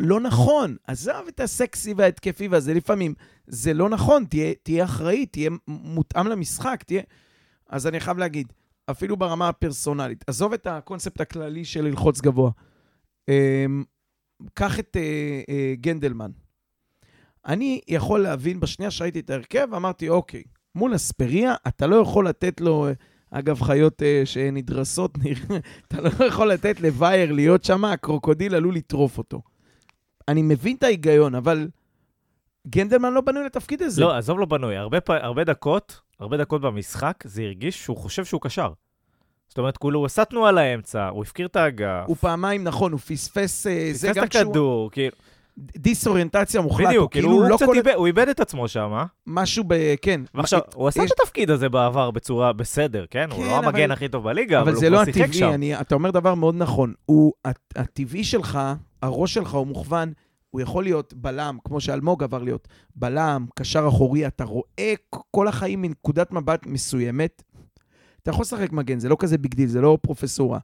Speaker 3: לא נכון. עזוב את הסקסי וההתקפי והזה, לפעמים זה לא נכון. תהיה, תהיה אחראי, תהיה מותאם למשחק, תהיה... אז אני חייב להגיד, אפילו ברמה הפרסונלית, עזוב את הקונספט הכללי של ללחוץ גבוה. אמ, קח את אה, אה, גנדלמן. אני יכול להבין, בשנייה שראיתי את ההרכב, אמרתי, אוקיי, מול אספריה, אתה לא יכול לתת לו, אגב, חיות אה, שנדרסות, אתה לא יכול לתת לווייר להיות שם, הקרוקודיל עלול לטרוף אותו. אני מבין את ההיגיון, אבל גנדלמן לא בנוי לתפקיד הזה.
Speaker 1: לא, עזוב לא בנוי. הרבה, הרבה דקות, הרבה דקות במשחק, זה הרגיש שהוא חושב שהוא קשר. זאת אומרת, כולו, הוא עשה תנועה לאמצע, הוא הפקיר את האגף.
Speaker 3: הוא פעמיים, נכון, הוא פספס...
Speaker 1: אה, פספס את הכדור, כאילו...
Speaker 3: דיסאוריינטציה מוחלט.
Speaker 1: בדיוק, כאילו הוא, לא קצת כל... איבד, הוא איבד את עצמו שם, אה?
Speaker 3: משהו ב... כן.
Speaker 1: ועכשיו, מה... הוא עשה יש... את התפקיד הזה בעבר בצורה בסדר, כן? כן הוא לא אבל... המגן הכי טוב בליגה, אבל, אבל הוא
Speaker 3: לא
Speaker 1: שיחק שם.
Speaker 3: אני, אתה אומר דבר מאוד נכון. הוא, הטבעי שלך, הראש שלך הוא מוכוון, הוא יכול להיות בלם, כמו שאלמוג עבר להיות, בלם, קשר אחורי, אתה רואה כל החיים מנקודת מבט מסוימת. אתה יכול לשחק מגן, זה לא כזה big deal, זה לא פרופסורה.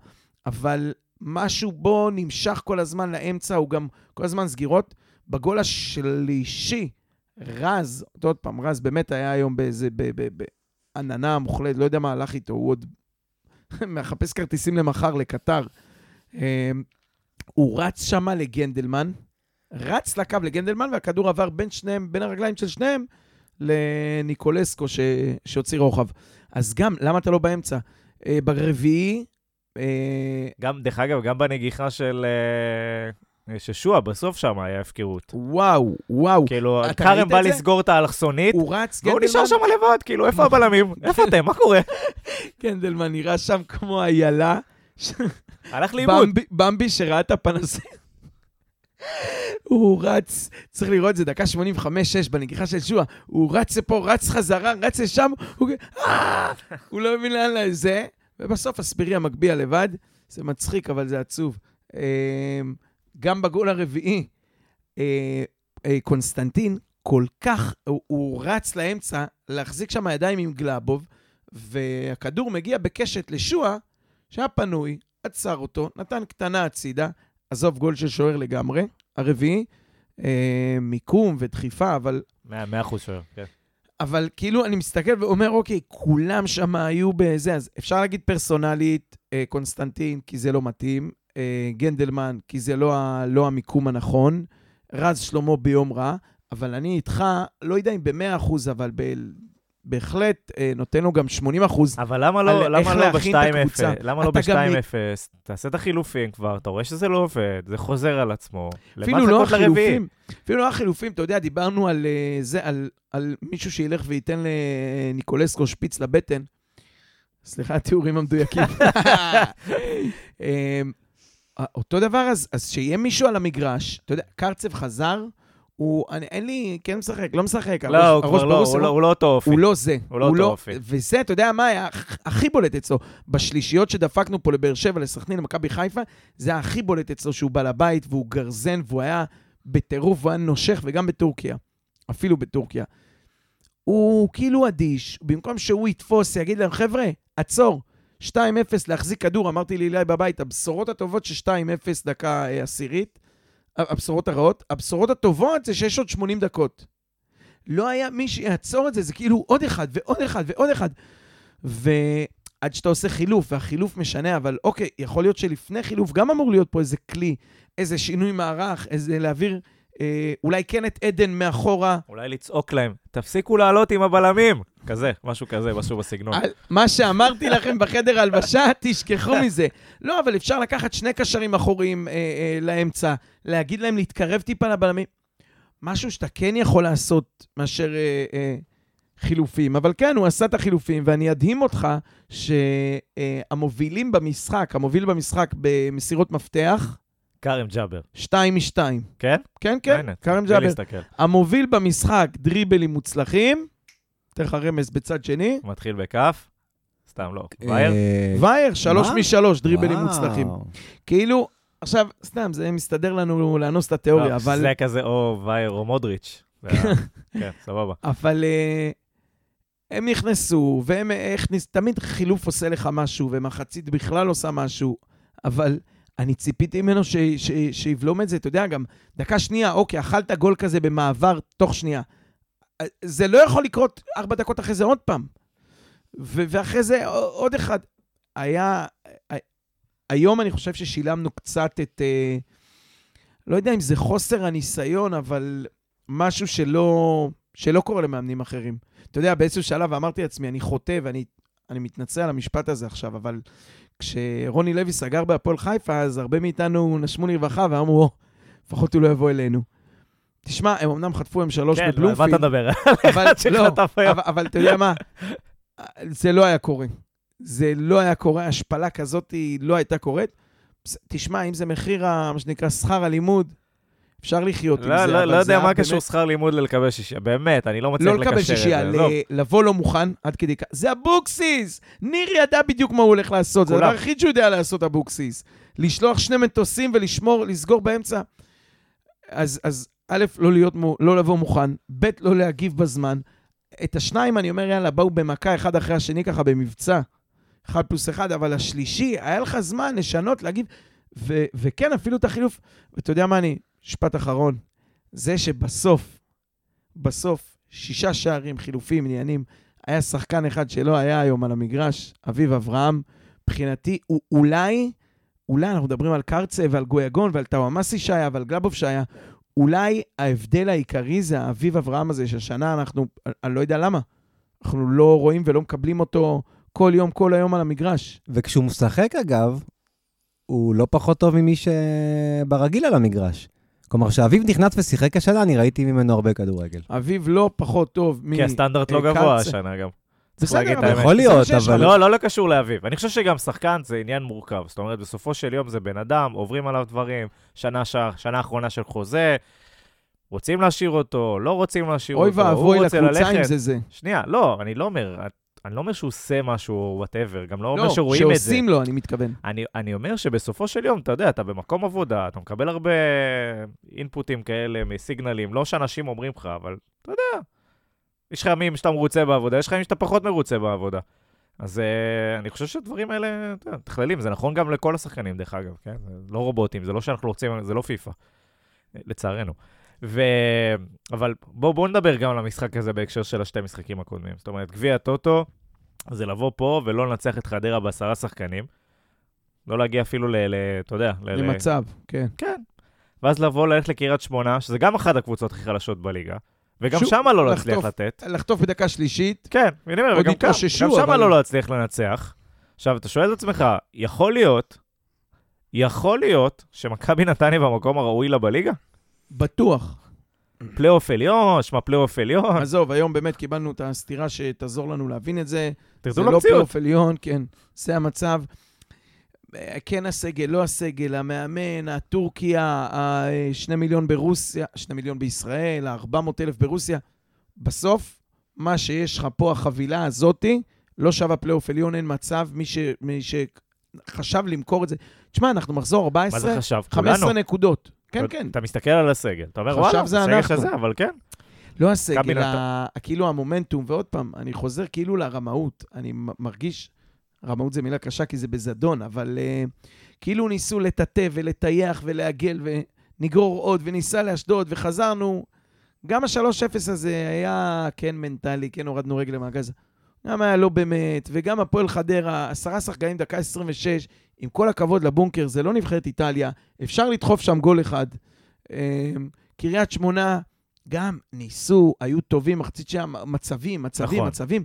Speaker 3: אבל משהו בו נמשך כל הזמן לאמצע, הוא גם כל הזמן סגירות. בגול השלישי, רז, עוד פעם, רז באמת היה היום באיזה, בעננה מוחלטת, לא יודע מה הלך איתו, הוא עוד מחפש כרטיסים למחר, לקטר. אה, הוא רץ שמה לגנדלמן, רץ לקו לגנדלמן, והכדור עבר בין שניהם, בין הרגליים של שניהם, לניקולסקו. שהוציא רוחב. אז גם, למה אתה לא באמצע? אה, ברביעי... אה,
Speaker 1: גם, דרך אגב, גם בנגיחה של... אה, ששועה, בסוף שם היה הפקרות.
Speaker 3: וואו, וואו.
Speaker 1: כאילו, כרם בא לסגור את האלכסונית,
Speaker 3: הוא רץ,
Speaker 1: והוא נשאר שם לבד, כאילו, איפה הבלמים? איפה אתם? מה קורה?
Speaker 3: גנדלמן נראה שם כמו איילה.
Speaker 1: הלך לאיבוד.
Speaker 3: במבי שראה את הפנסים. הוא רץ, צריך לראות זה, דקה 85-6 בנגיחה של שועה, הוא רץ לפה, רץ חזרה, רץ לשם, הוא, אה! הוא לא מבין לאן לזה, ובסוף אספיריה מגביה לבד. זה מצחיק, אבל זה עצוב. אמ, גם בגול הרביעי, אה, אה, קונסטנטין כל כך, הוא, הוא רץ לאמצע להחזיק שם ידיים עם גלאבוב, והכדור מגיע בקשת לשועה, שהיה פנוי, עצר אותו, נתן קטנה הצידה, עזוב גול של שוער לגמרי, הרביעי, אה, מיקום ודחיפה, אבל...
Speaker 1: מאה אחוז שוער, כן.
Speaker 3: אבל כאילו אני מסתכל ואומר, אוקיי, כולם שם היו בזה, אז אפשר להגיד פרסונלית, אה, קונסטנטין, כי זה לא מתאים, אה, גנדלמן, כי זה לא, ה, לא המיקום הנכון, רז שלמה ביום רע, אבל אני איתך, לא יודע אם במאה אחוז, אבל ב, בהחלט אה, נותן לו גם 80 אחוז.
Speaker 1: אבל למה לא, למה לא ב-2-0? למה לא ב-2-0? תעשה את החילופים כבר, אתה רואה שזה לא עובד, זה חוזר על עצמו.
Speaker 3: אפילו לא החילופים, אפילו לא החילופים, אתה יודע, דיברנו על אה, זה, על, על מישהו שילך וייתן לניקולסקו שפיץ לבטן. סליחה, התיאורים המדויקים. אה, אותו דבר, אז, אז שיהיה מישהו על המגרש, אתה יודע, קרצב חזר, הוא, אני, אין לי, כן משחק, לא משחק.
Speaker 1: לא, הראש, הוא כבר לא, הוא, לא, הוא לא אותו אופי.
Speaker 3: הוא לא זה.
Speaker 1: הוא לא אותו לא, אופי.
Speaker 3: וזה, אתה יודע מה היה הכי בולט אצלו? בשלישיות שדפקנו פה לבאר שבע, לסכנין, למכבי חיפה, זה היה הכי בולט אצלו שהוא בא לבית והוא גרזן והוא היה בטירוף והוא היה נושך, וגם בטורקיה. אפילו בטורקיה. הוא כאילו אדיש, במקום שהוא יתפוס, יגיד להם, חבר'ה, עצור, 2-0 להחזיק כדור, אמרתי לי בבית, הבשורות הטובות ש-2-0 דקה אה, עשירית, הבשורות הרעות. הבשורות הטובות זה שיש עוד 80 דקות. לא היה מי שיעצור את זה, זה כאילו עוד אחד ועוד אחד ועוד אחד. ועד שאתה עושה חילוף, והחילוף משנה, אבל אוקיי, יכול להיות שלפני חילוף גם אמור להיות פה איזה כלי, איזה שינוי מערך, איזה להעביר... אה, אולי כן את עדן מאחורה.
Speaker 1: אולי לצעוק להם, תפסיקו לעלות עם הבלמים. כזה, משהו כזה, משהו בסגנון. על,
Speaker 3: מה שאמרתי לכם בחדר הלבשה, תשכחו מזה. לא, אבל אפשר לקחת שני קשרים אחוריים אה, אה, לאמצע, להגיד להם להתקרב טיפה לבלמים. משהו שאתה כן יכול לעשות מאשר אה, אה, חילופים. אבל כן, הוא עשה את החילופים, ואני אדהים אותך שהמובילים אה, במשחק, המוביל במשחק במסירות מפתח,
Speaker 1: כרם ג'אבר.
Speaker 3: שתיים משתיים.
Speaker 1: כן?
Speaker 3: כן, כן, כרם ג'אבר. המוביל במשחק, דריבלים מוצלחים. אתן לך רמז בצד שני.
Speaker 1: מתחיל בכף. סתם לא. אה, וייר?
Speaker 3: וייר, שלוש משלוש, דריבלים מוצלחים. כאילו, עכשיו, סתם, זה מסתדר לנו לאנוס את התיאוריה, לא, אבל...
Speaker 1: זה כזה או וייר או מודריץ'. כן, סבבה.
Speaker 3: אבל אה, הם נכנסו, והם הכניס... תמיד חילוף עושה לך משהו, ומחצית בכלל עושה משהו, אבל אני ציפיתי ממנו שיבלום את זה, אתה יודע, גם דקה שנייה, אוקיי, אכלת גול כזה במעבר תוך שנייה. זה לא יכול לקרות ארבע דקות אחרי זה עוד פעם. ואחרי זה עוד אחד. היה... היום אני חושב ששילמנו קצת את... אה, לא יודע אם זה חוסר הניסיון, אבל משהו שלא, שלא קורה למאמנים אחרים. אתה יודע, באיזשהו שלב אמרתי לעצמי, אני חוטא ואני אני מתנצל על המשפט הזה עכשיו, אבל כשרוני לוי סגר בהפועל חיפה, אז הרבה מאיתנו נשמו לרווחה ואמרו, או, לפחות הוא לא יבוא אלינו. תשמע, הם אמנם חטפו הם שלוש בבלומפילד.
Speaker 1: כן, מה אתה מדבר?
Speaker 3: אבל, לא, אבל, אבל אתה יודע מה? זה לא היה קורה. זה לא היה קורה, השפלה כזאת לא הייתה קורית. תשמע, אם זה מחיר, מה שנקרא, שכר הלימוד, אפשר לחיות
Speaker 1: לא,
Speaker 3: עם זה,
Speaker 1: לא, לא יודע מה קשור שכר לימוד ללקבל שישייה, באמת, אני לא מצליח
Speaker 3: לקשר את זה. לא לקבל שישייה, לבוא לא מוכן עד כדי כך. זה אבוקסיס! ניר ידע בדיוק מה הוא הולך לעשות, זה הדבר היחיד שהוא יודע לעשות, אבוקסיס. לשלוח שני מטוסים ולשמור, לסגור באמצע. אז, אז א', לא, להיות, לא לבוא מוכן, ב', לא להגיב בזמן. את השניים, אני אומר, יאללה, באו במכה אחד אחרי השני, ככה במבצע. אחד פלוס אחד, אבל השלישי, היה לך זמן לשנות, להגיד, ו- וכן, אפילו את החילוף, ואתה יודע מה אני, משפט אחרון, זה שבסוף, בסוף, שישה שערים, חילופים, עניינים, היה שחקן אחד שלא היה היום על המגרש, אביב אברהם, מבחינתי, הוא אולי, אולי אנחנו מדברים על קרצה ועל גויגון ועל טאוואמאסי שהיה ועל גלבוב שהיה, אולי ההבדל העיקרי זה האביב אברהם הזה, שהשנה אנחנו, אני לא יודע למה, אנחנו לא רואים ולא מקבלים אותו כל יום, כל היום על המגרש.
Speaker 2: וכשהוא משחק, אגב, הוא לא פחות טוב ממי שברגיל על המגרש. כלומר, כשאביב נכנס ושיחק השנה, אני ראיתי ממנו הרבה כדורגל.
Speaker 3: אביב לא פחות טוב מ...
Speaker 1: כי הסטנדרט לא
Speaker 3: אה,
Speaker 1: גבוה. השנה גם.
Speaker 3: בסדר, אבל.
Speaker 2: יכול להיות. אבל...
Speaker 1: לא, לא, לא קשור לאביב. אני חושב שגם שחקן זה עניין מורכב. זאת אומרת, בסופו של יום זה בן אדם, עוברים עליו דברים, שנה. שנה אחרונה של חוזה, רוצים להשאיר אותו, לא רוצים להשאיר
Speaker 3: אוי
Speaker 1: אותו, הוא
Speaker 3: ואבוי
Speaker 1: רוצה
Speaker 3: לקבוצה
Speaker 1: ללכת.
Speaker 3: אם זה זה.
Speaker 1: שנייה, לא, אני לא אומר, אני לא אומר שהוא עושה משהו, whatever, גם לא אומר
Speaker 3: לא,
Speaker 1: שרואים את זה.
Speaker 3: שעושים לו, אני מתכוון.
Speaker 1: אני, אני אומר שבסופו של יום, אתה יודע, אתה במקום עבודה, אתה מקבל הרבה אינפוטים כאלה מסיגנלים, לא שאנשים אומרים לך, אבל אתה יודע, יש לך ימים שאתה מרוצה בעבודה, יש לך ימים שאתה פחות מרוצה בעבודה. אז אה, אני חושב שהדברים האלה, אתה יודע, מתכללים, זה נכון גם לכל השחקנים, דרך אגב, כן? זה לא רובוטים, זה לא שאנחנו רוצים, זה לא פיפא, לצערנו. ו... אבל בואו בוא נדבר גם על המשחק הזה בהקשר של השתי משחקים הקודמים. זאת אומרת, גביע הטוטו זה לבוא פה ולא לנצח את חדרה בעשרה שחקנים. לא להגיע אפילו ל... ל אתה יודע, ל... ל-
Speaker 3: למצב, כן.
Speaker 1: כן. ואז לבוא, ללכת לקריית שמונה, שזה גם אחת הקבוצות הכי חלשות בליגה, וגם שמה לא להצליח
Speaker 3: לחטוף.
Speaker 1: לתת.
Speaker 3: לחטוף בדקה שלישית,
Speaker 1: כן, אני אומר, וגם כאן, גם שמה
Speaker 3: אבל-
Speaker 1: לא להצליח לנצח. עכשיו, אתה שואל את עצמך, יכול להיות, יכול להיות שמכבי נתניה במקום הראוי לה בליגה?
Speaker 3: בטוח.
Speaker 1: פלייאוף עליון, שמע פלייאוף עליון,
Speaker 3: עזוב, היום באמת קיבלנו את הסטירה שתעזור לנו להבין את זה.
Speaker 1: תרדו
Speaker 3: זה לא
Speaker 1: למציאות.
Speaker 3: פלייאוף עליון, כן, זה המצב. כן הסגל, לא הסגל, המאמן, הטורקיה, ה-2 מיליון ברוסיה, 2 מיליון בישראל, ה-400 אלף ברוסיה. בסוף, מה שיש לך פה, החבילה הזאתי, לא שווה פלייאוף עליון, אין מצב. מי, ש, מי שחשב למכור את זה... תשמע, אנחנו מחזור 14,
Speaker 1: מה זה חשב?
Speaker 3: 15
Speaker 1: כולנו.
Speaker 3: נקודות. כן, כן.
Speaker 1: אתה מסתכל על הסגל, אתה אומר, וואלה,
Speaker 3: זה
Speaker 1: הסגל
Speaker 3: אנחנו."
Speaker 1: שזה, אבל כן.
Speaker 3: לא הסגל, ה- כאילו המומנטום, ועוד פעם, אני חוזר כאילו לרמאות. אני מרגיש, רמאות זה מילה קשה כי זה בזדון, אבל uh, כאילו ניסו לטאטא ולטייח ולעגל ונגרור עוד, וניסה לאשדוד, וחזרנו. גם ה-3-0 הזה היה כן מנטלי, כן הורדנו רגל למעגז. גם היה לא באמת, וגם הפועל חדרה, עשרה שחקנים, דקה 26, עם כל הכבוד לבונקר, זה לא נבחרת איטליה, אפשר לדחוף שם גול אחד. אמ, קריית שמונה, גם ניסו, היו טובים, מחצית שם, מצבים, מצבים,
Speaker 1: נכון.
Speaker 3: מצבים.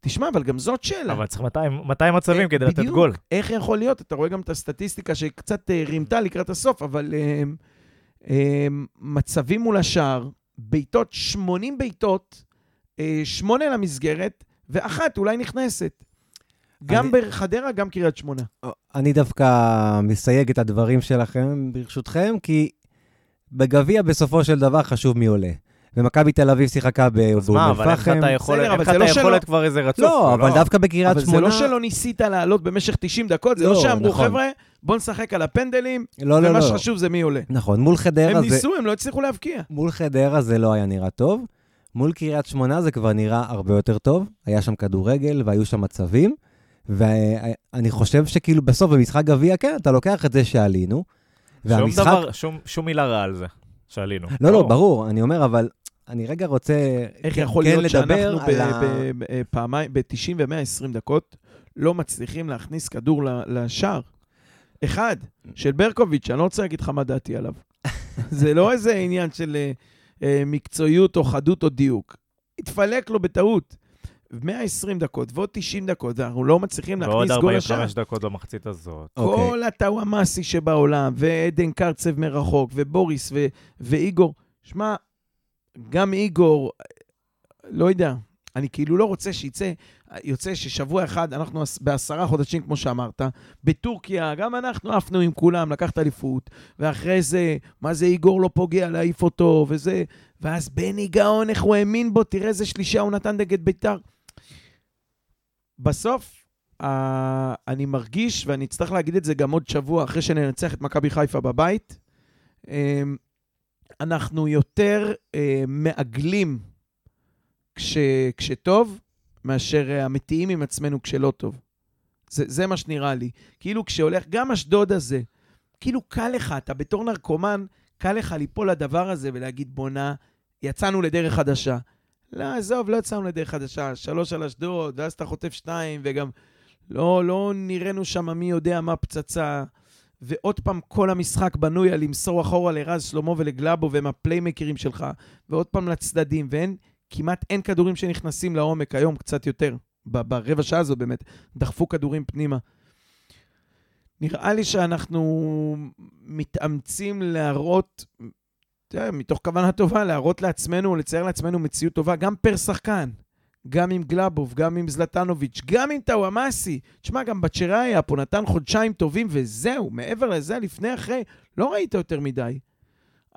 Speaker 3: תשמע, אבל גם זאת שאלה.
Speaker 1: אבל צריך 200 200 מצבים
Speaker 3: אה,
Speaker 1: כדי לתת
Speaker 3: בדיוק.
Speaker 1: גול.
Speaker 3: איך יכול להיות? אתה רואה גם את הסטטיסטיקה שקצת אה, רימתה לקראת הסוף, אבל אה, אה, מצבים מול השער, בעיטות, 80 בעיטות, אה, שמונה למסגרת, ואחת אולי נכנסת. גם
Speaker 2: אני-
Speaker 3: בחדרה, גם קריית שמונה.
Speaker 2: אני דווקא מסייג את הדברים שלכם, ברשותכם, כי בגביע בסופו של דבר חשוב מי עולה. ומכבי תל אביב שיחקה ב-
Speaker 1: אז מה,
Speaker 2: באום
Speaker 1: אבל אין לך
Speaker 2: אל-פחם.
Speaker 1: את היכולת,
Speaker 3: בסדר, אבל זה לא שלא-
Speaker 1: כבר איזה רצוף.
Speaker 2: לא, אבל דווקא בקריית
Speaker 3: אבל זה
Speaker 2: שמונה...
Speaker 3: לא שלא ניסית לעלות במשך 90 דקות, זה לא
Speaker 2: לא,
Speaker 3: שאמרו,
Speaker 2: נכון.
Speaker 3: חבר'ה, בוא נשחק על הפנדלים,
Speaker 2: לא, לא,
Speaker 3: ומה
Speaker 2: לא.
Speaker 3: שחשוב זה מי עולה.
Speaker 2: נכון, מול חדרה
Speaker 3: הם
Speaker 2: זה...
Speaker 3: ניסו, הם לא הצליחו להבקיע.
Speaker 2: מול חדרה זה לא היה נראה טוב. מול קריית שמונה זה כבר נראה הרבה יותר טוב. היה שם כדורגל והיו שם מצבים. ואני חושב שכאילו בסוף במשחק גביע, כן, אתה לוקח את זה שעלינו.
Speaker 1: שום
Speaker 2: והמשחק...
Speaker 1: דבר, שום- שום מילה רעה על זה, שעלינו.
Speaker 2: לא, לא, ברור, אני אומר, אבל אני רגע רוצה
Speaker 3: איך
Speaker 2: כן-
Speaker 3: יכול
Speaker 2: כן
Speaker 3: להיות
Speaker 2: לדבר
Speaker 3: שאנחנו
Speaker 2: על ה-
Speaker 3: בפעמיים, ב-90 ו-120 דקות לא מצליחים להכניס כדור לשער? אחד, של ברקוביץ', אני לא רוצה להגיד לך מה דעתי עליו. זה לא איזה עניין של אה, מקצועיות או חדות או דיוק. התפלק לו בטעות. 120 דקות ועוד 90 דקות, ואנחנו לא מצליחים
Speaker 1: ועוד
Speaker 3: להכניס גול לשער.
Speaker 1: 45 דקות במחצית הזאת.
Speaker 2: אוקיי.
Speaker 3: כל הטאוואמאסי שבעולם, ועדן קרצב מרחוק, ובוריס ו- ואיגור. שמע, גם איגור, לא יודע, אני כאילו לא רוצה שיצא, יוצא ששבוע אחד, אנחנו עש- בעשרה חודשים, כמו שאמרת, בטורקיה, גם אנחנו עפנו עם כולם, לקחת אליפות, ואחרי זה, מה זה איגור לא פוגע, להעיף אותו, וזה, ואז בני גאון, איך הוא האמין בו, תראה איזה שלישה הוא נתן נגד ביתר. בסוף, uh, אני מרגיש, ואני אצטרך להגיד את זה גם עוד שבוע, אחרי שננצח את מכבי חיפה בבית, um, אנחנו יותר uh, מעגלים כש, כשטוב, מאשר אמיתיים עם עצמנו כשלא טוב. זה, זה מה שנראה לי. כאילו כשהולך, גם אשדוד הזה, כאילו קל לך, אתה בתור נרקומן, קל לך ליפול לדבר הזה ולהגיד, בואנה, יצאנו לדרך חדשה. לא, עזוב, לא יצאנו לדרך חדשה. שלוש על אשדוד, ואז אתה חוטף שתיים, וגם לא, לא נראינו שם מי יודע מה פצצה. ועוד פעם, כל המשחק בנוי על למסור אחורה לרז שלמה ולגלאבו, והם הפליימקרים שלך, ועוד פעם לצדדים, ואין, כמעט אין כדורים שנכנסים לעומק היום, קצת יותר. ברבע שעה הזו באמת, דחפו כדורים פנימה. נראה לי שאנחנו מתאמצים להראות, יודע, מתוך כוונה טובה, להראות לעצמנו, לצייר לעצמנו מציאות טובה, גם פר שחקן. גם עם גלאבוב, גם עם זלטנוביץ', גם עם טאוואמאסי. תשמע, גם בצ'ראי היה פה, נתן חודשיים טובים וזהו. מעבר לזה, לפני, אחרי, לא ראית יותר מדי.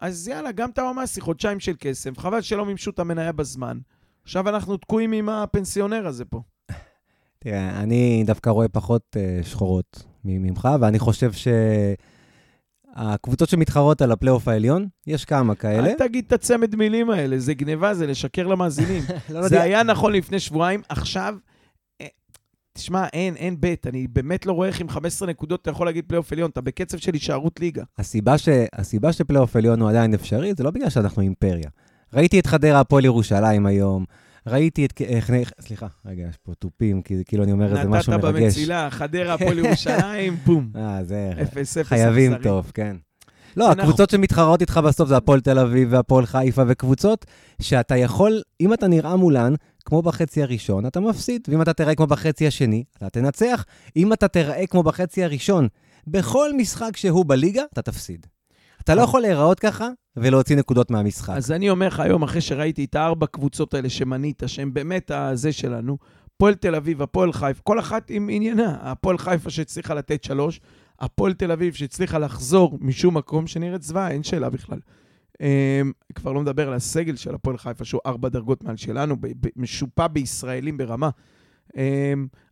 Speaker 3: אז יאללה, גם טאוואמאסי, חודשיים של קסם. חבל שלא מימשו את המניה בזמן. עכשיו אנחנו תקועים עם הפנסיונר הזה פה.
Speaker 2: תראה, אני דווקא רואה פחות אה, שחורות ממך, ואני חושב שהקבוצות שמתחרות על הפלייאוף העליון, יש כמה כאלה.
Speaker 3: אל תגיד את הצמד מילים האלה, זה גניבה, זה לשקר למאזינים.
Speaker 2: לא
Speaker 3: זה
Speaker 2: יודע.
Speaker 3: היה נכון לפני שבועיים, עכשיו... אה, תשמע, אין, אין בית. אני באמת לא רואה איך עם 15 נקודות אתה יכול להגיד פלייאוף עליון. אתה בקצב של הישארות ליגה.
Speaker 2: הסיבה, ש... הסיבה שפלייאוף עליון הוא עדיין אפשרי, זה לא בגלל שאנחנו אימפריה. ראיתי את חדרה הפועל ירושלים היום, ראיתי את... איך- סליחה, רגע, יש פה תופים, כי כאילו אני אומר איזה משהו
Speaker 3: נתת
Speaker 2: מרגש.
Speaker 3: במצילה, חדרה, הפועל ירושלים, בום.
Speaker 2: אה, זה...
Speaker 3: אפס אפס.
Speaker 2: חייבים
Speaker 3: אכזרי.
Speaker 2: טוב, כן. לא,
Speaker 3: אנחנו-
Speaker 2: הקבוצות שמתחרות איתך בסוף זה הפועל תל אביב והפועל חיפה, וקבוצות שאתה יכול, אם אתה נראה מולן, כמו בחצי הראשון, אתה מפסיד, ואם אתה תראה כמו בחצי השני, אתה תנצח. אם אתה תראה כמו בחצי הראשון, בכל משחק שהוא בליגה, אתה תפסיד. אתה לא יכול להיראות ככה ולהוציא נקודות מהמשחק.
Speaker 3: אז אני אומר לך היום, אחרי שראיתי את הארבע קבוצות האלה שמנית, שהן באמת הזה שלנו, הפועל תל אביב, הפועל חיפה, כל אחת עם עניינה. הפועל חיפה שהצליחה לתת שלוש, הפועל תל אביב שהצליחה לחזור משום מקום שנראית זוועה, אין שאלה בכלל. Um, כבר לא מדבר על הסגל של הפועל חיפה, שהוא ארבע דרגות מעל שלנו, משופע בישראלים ברמה. Um,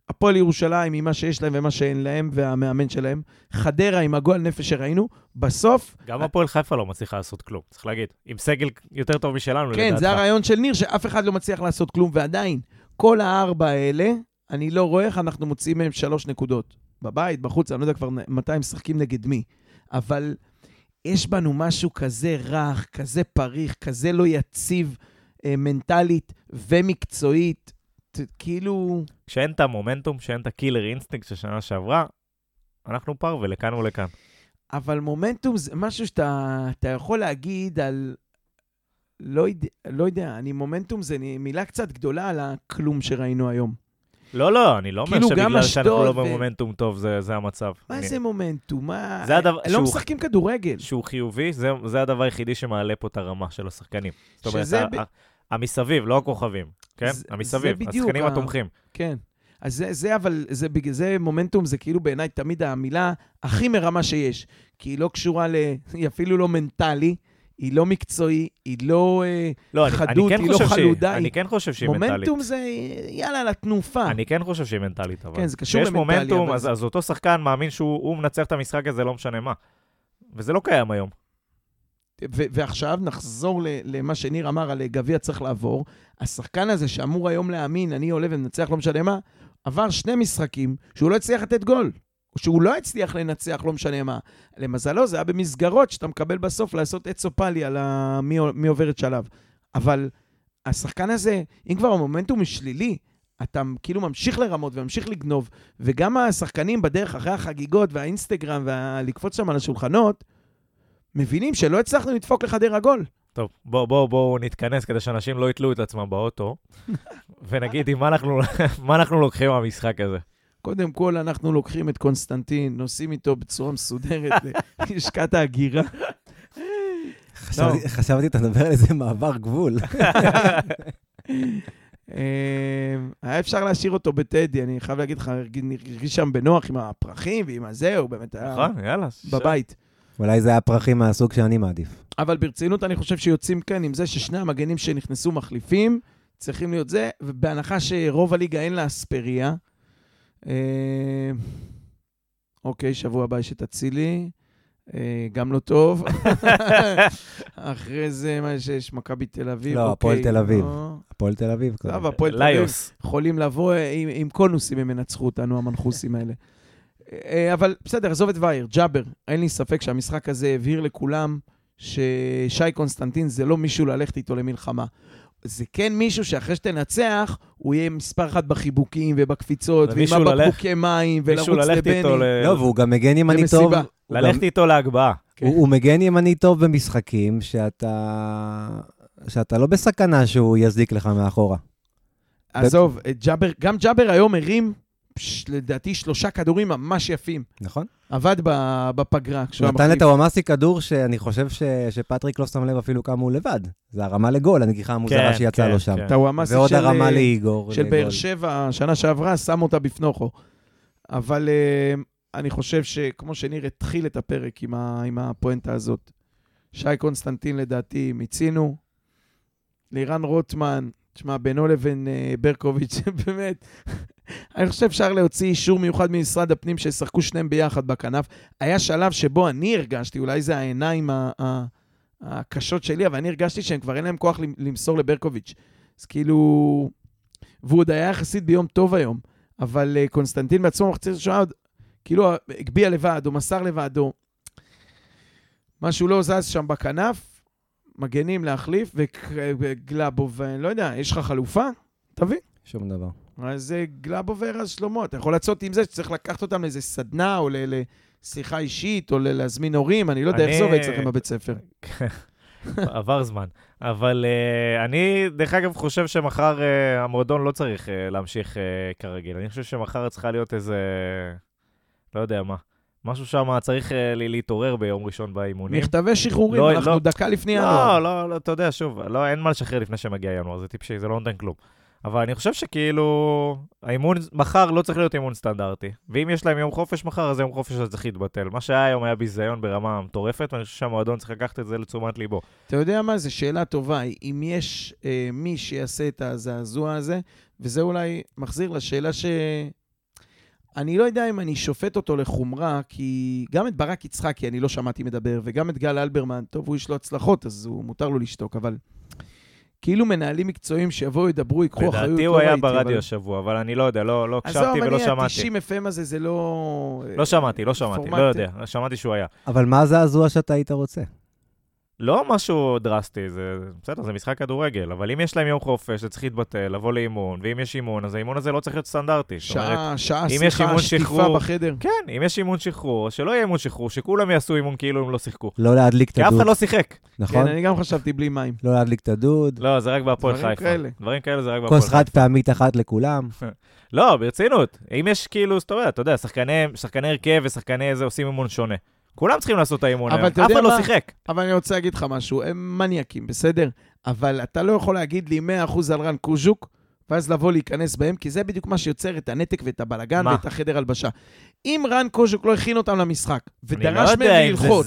Speaker 3: הפועל ירושלים עם מה שיש להם ומה שאין להם, והמאמן שלהם. חדרה עם הגועל נפש שראינו. בסוף,
Speaker 1: גם הפועל חיפה לא מצליחה לעשות כלום, צריך להגיד. עם סגל יותר טוב משלנו,
Speaker 3: כן,
Speaker 1: לדעתך.
Speaker 3: זה הרעיון של ניר, שאף אחד לא מצליח לעשות כלום, ועדיין, כל הארבע האלה, אני לא רואה איך אנחנו מוציאים מהם שלוש נקודות. בבית, בחוץ, אני לא יודע כבר מתי הם משחקים נגד מי. אבל יש בנו משהו כזה רך, כזה פריך, כזה לא יציב אה, מנטלית ומקצועית. ת, כאילו...
Speaker 1: כשאין את המומנטום, כשאין את ה killer instinct של שנה שעברה, אנחנו פר ולכאן ולכאן.
Speaker 3: אבל מומנטום זה משהו שאתה אתה יכול להגיד על... לא יודע, לא יודע, אני מומנטום זה מילה קצת גדולה על הכלום שראינו היום.
Speaker 1: לא, לא, אני לא אומר
Speaker 3: כאילו, גם
Speaker 1: שבגלל שאנחנו לא במומנטום טוב, זה זה המצב.
Speaker 3: מה
Speaker 1: אני-
Speaker 3: זה מומנטום? מה...
Speaker 1: זה הדבר-
Speaker 3: לא
Speaker 1: שהוא-
Speaker 3: משחקים כדורגל.
Speaker 1: שהוא חיובי, זה, זה הדבר היחידי שמעלה פה את הרמה של השחקנים. זאת אומרת,
Speaker 3: ב-
Speaker 1: המסביב, לא הכוכבים, כן?
Speaker 3: זה-
Speaker 1: המסביב,
Speaker 3: זה
Speaker 1: השחקנים
Speaker 3: ה-
Speaker 1: התומכים.
Speaker 3: כן. אז זה, זה אבל, זה בגלל זה מומנטום זה כאילו בעיניי תמיד המילה הכי מרמה שיש. כי היא לא קשורה ל... היא אפילו לא מנטלי, היא לא מקצועי, היא לא אה,
Speaker 1: לא, אני,
Speaker 3: חדות,
Speaker 1: אני כן
Speaker 3: היא לא חלודה,
Speaker 1: אני
Speaker 3: היא-
Speaker 1: כן חושב שהיא מנטלית.
Speaker 3: מומנטום זה יאללה, לתנופה.
Speaker 1: אני כן חושב שהיא מנטלית, אבל.
Speaker 3: כן, זה קשור
Speaker 1: כשיש
Speaker 3: למנטלי,
Speaker 1: מומנטום,
Speaker 3: אבל
Speaker 1: אז, אז אותו שחקן מאמין שהוא הוא מנצח את המשחק הזה, לא משנה מה. וזה לא קיים היום.
Speaker 3: ו- ועכשיו נחזור ל- למה שניר אמר על גביע צריך לעבור. השחקן הזה שאמור היום להאמין, אני עולה ומנצח, לא משנה מה, עבר שני משחקים שהוא לא הצליח לתת גול. שהוא לא הצליח לנצח, לא משנה מה. למזלו, זה היה במסגרות שאתה מקבל בסוף לעשות עץ או פאלי על ה... מי, מי עובר את שלב. אבל השחקן הזה, אם כבר המומנטום שלילי, אתה כאילו ממשיך לרמות וממשיך לגנוב, וגם השחקנים בדרך אחרי החגיגות והאינסטגרם ולקפוץ שם על השולחנות, מבינים שלא הצלחנו לדפוק לחדרה גול.
Speaker 1: טוב, בואו בוא, בוא נתכנס כדי שאנשים לא יתלו את עצמם באוטו, ונגיד מה אנחנו, מה אנחנו לוקחים מהמשחק הזה.
Speaker 3: קודם כל, אנחנו לוקחים את קונסטנטין, נוסעים איתו בצורה מסודרת ללשכת ההגירה.
Speaker 2: חשבתי- חשבתי אתה מדבר על איזה מעבר גבול.
Speaker 3: אה, היה אפשר להשאיר אותו בטדי, אני חייב להגיד לך, הרגיש הרגיש שם בנוח עם הפרחים ועם הזה, הוא באמת היה
Speaker 1: נכון, יאללה.
Speaker 3: בבית.
Speaker 2: אולי זה היה פרחים מהסוג שאני מעדיף.
Speaker 3: אבל ברצינות, אני חושב שיוצאים כאן עם זה ששני המגנים שנכנסו מחליפים, צריכים להיות זה, ובהנחה שרוב הליגה אין לה אספריה. אה, אוקיי, שבוע הבא יש את אצילי, אה, גם לא טוב. אחרי זה, מה יש? יש מכבי תל אביב.
Speaker 2: לא,
Speaker 3: אוקיי,
Speaker 2: הפועל תל אביב.
Speaker 3: לא.
Speaker 2: הפועל תל אביב.
Speaker 3: טוב. הפועל תל אביב. יכולים לבוא עם, עם קונוסים, הם ינצחו אותנו, המנחוסים האלה. אה, אבל בסדר, עזוב את וייר, ג'אבר. אין לי ספק שהמשחק הזה הבהיר לכולם ששי קונסטנטין זה לא מישהו ללכת איתו למלחמה. זה כן מישהו שאחרי שתנצח, הוא יהיה מספר אחת בחיבוקים ובקפיצות, ועם הבקבוקי מים, ולרוץ לבני.
Speaker 1: ל-
Speaker 2: לא, והוא גם מגן ימני טוב.
Speaker 1: ללכת
Speaker 2: גם-
Speaker 1: איתו להגבהה.
Speaker 3: כן.
Speaker 2: הוא הוא מגן ימני טוב במשחקים שאתה... שאתה לא בסכנה שהוא יזיק לך מאחורה.
Speaker 3: עזוב, ג'אבר, גם ג'אבר היום הרים, לדעתי, שלושה כדורים ממש יפים.
Speaker 2: נכון?
Speaker 3: עבד ב- בפגרה.
Speaker 2: נתן. לטוואמאסי כדור שאני חושב ש... שפטריק לא שם לב אפילו כמה הוא לבד. זה הרמה לגול, הנגיחה המוזרה
Speaker 1: כן,
Speaker 2: שיצאה
Speaker 1: כן,
Speaker 2: לו שם.
Speaker 1: כן.
Speaker 3: טוואמאסי
Speaker 2: ועוד
Speaker 3: של,
Speaker 2: הרמה
Speaker 3: אה,
Speaker 2: לאיגור.
Speaker 3: של. באר שבע, שנה שעברה, שם אותה בפנוכו. אבל אה, אני חושב שכמו שניר התחיל את הפרק עם, ה, עם הפואנטה הזאת, שי קונסטנטין לדעתי מיצינו, לירן רוטמן, תשמע, בינו לבין אה, ברקוביץ', באמת, אני חושב שאפשר להוציא אישור מיוחד ממשרד הפנים שישחקו שניהם ביחד בכנף. היה שלב שבו אני הרגשתי, אולי זה העיניים הקשות שלי, אבל אני הרגשתי שהם כבר אין להם כוח למ- למסור לברקוביץ'. אז כאילו... והוא עוד היה יחסית ביום טוב היום, אבל uh, קונסטנטין בעצמו מחצית ראשונה עוד כאילו הגביה לבד, או מסר לבד, או משהו לא זז שם בכנף, מגנים להחליף, וגלאבוב, לא יודע, יש לך חלופה? תביא.
Speaker 2: שום דבר.
Speaker 3: אז אה, גלאבוב ורז שלמה, אתה יכול לצאת עם זה שצריך לקחת אותם לאיזה סדנה, או ל- לשיחה אישית, או ל- להזמין הורים, אני לא יודע איך זה עובד אצלכם בבית ספר.
Speaker 1: עבר זמן. אבל uh, אני, דרך אגב, חושב שמחר uh, המועדון לא צריך uh, להמשיך uh, כרגיל. אני חושב שמחר צריכה להיות איזה, לא יודע מה. משהו שם צריך לי- להתעורר ביום ראשון באימונים.
Speaker 3: מכתבי שחרורים,
Speaker 1: לא,
Speaker 3: אנחנו
Speaker 1: לא.
Speaker 3: דקה לפני ינואר.
Speaker 1: לא, לא, לא, אתה יודע, שוב, לא, אין מה לשחרר לפני שמגיע ינואר, זה טיפשי, זה לא נותן כלום. אבל אני חושב שכאילו, האימון מחר לא צריך להיות אימון סטנדרטי. ואם יש להם יום חופש מחר, אז יום חופש הזה צריך להתבטל. מה שהיה היום היה ביזיון ברמה מטורפת, ואני חושב שהמועדון צריך לקחת את זה לתשומת ליבו.
Speaker 3: אתה יודע מה? זו שאלה טובה. אם יש אה, מי שיעשה את הזעזוע הזה, וזה אולי מחזיר לשאלה ש... אני לא יודע אם אני שופט אותו לחומרה, כי גם את ברק יצחקי אני לא שמעתי מדבר, וגם את גל אלברמן, טוב, הוא יש לו הצלחות, אז הוא מותר לו לשתוק, אבל כאילו מנהלים מקצועיים שיבואו, ידברו, ייקחו אחריות,
Speaker 1: לדעתי
Speaker 3: לא
Speaker 1: הוא היה ברדיו
Speaker 3: אבל-
Speaker 1: השבוע, אבל אני לא יודע, לא לא
Speaker 3: עזוב,
Speaker 1: הקשבתי ולא
Speaker 3: אני,
Speaker 1: שמעתי.
Speaker 3: ה-90 FM הזה זה לא...
Speaker 1: לא שמעתי, לא שמעתי,
Speaker 3: פורמט-
Speaker 1: לא יודע, שמעתי שהוא היה.
Speaker 2: אבל מה הזעזוע שאתה היית רוצה?
Speaker 1: לא משהו דרסטי, זה בסדר, זה משחק כדורגל, אבל אם יש להם יום חופש, זה צריך להתבטל, לבוא לאימון, ואם יש אימון, אז האימון הזה לא צריך להיות סטנדרטי. זאת אומרת,
Speaker 3: שעה, שעה שיחה, שטיפה
Speaker 1: שחרור-
Speaker 3: בחדר.
Speaker 1: כן, אם יש אימון שחרור, שלא יהיה אימון שחרור, שכולם יעשו אימון כאילו הם לא שיחקו.
Speaker 2: לא להדליק את
Speaker 1: כי אף
Speaker 2: הדוד,
Speaker 1: אחד לא שיחק.
Speaker 2: נכון?
Speaker 3: כן, אני גם חשבתי בלי מים.
Speaker 2: לא להדליק את הדוד,
Speaker 1: לא, זה רק בהפועל
Speaker 3: דברים
Speaker 1: חיפה.
Speaker 3: כאלה.
Speaker 1: דברים כאלה זה רק בהפועל
Speaker 2: כוס
Speaker 1: חיפה.
Speaker 2: חד פעמית אחת לכולם.
Speaker 1: לא, ברצינות. אם יש כאילו, זאת אומרת, אתה יודע, שחקני שחקני הרכב ושחקני איזה עושים אימון שונה. כולם צריכים לעשות את האימון היום. אף אחד לא? שיחק.
Speaker 3: אבל אני רוצה להגיד לך משהו, הם מניאקים, בסדר? אבל אתה לא יכול להגיד לי 100% על רן קוז'וק, ואז לבוא להיכנס בהם, כי זה בדיוק מה שיוצר את הנתק ואת הבלגן
Speaker 1: מה?
Speaker 3: ואת החדר הלבשה. אם רן קוז'וק לא הכין אותם למשחק,
Speaker 1: לא
Speaker 3: ודרש מהם ללחוץ,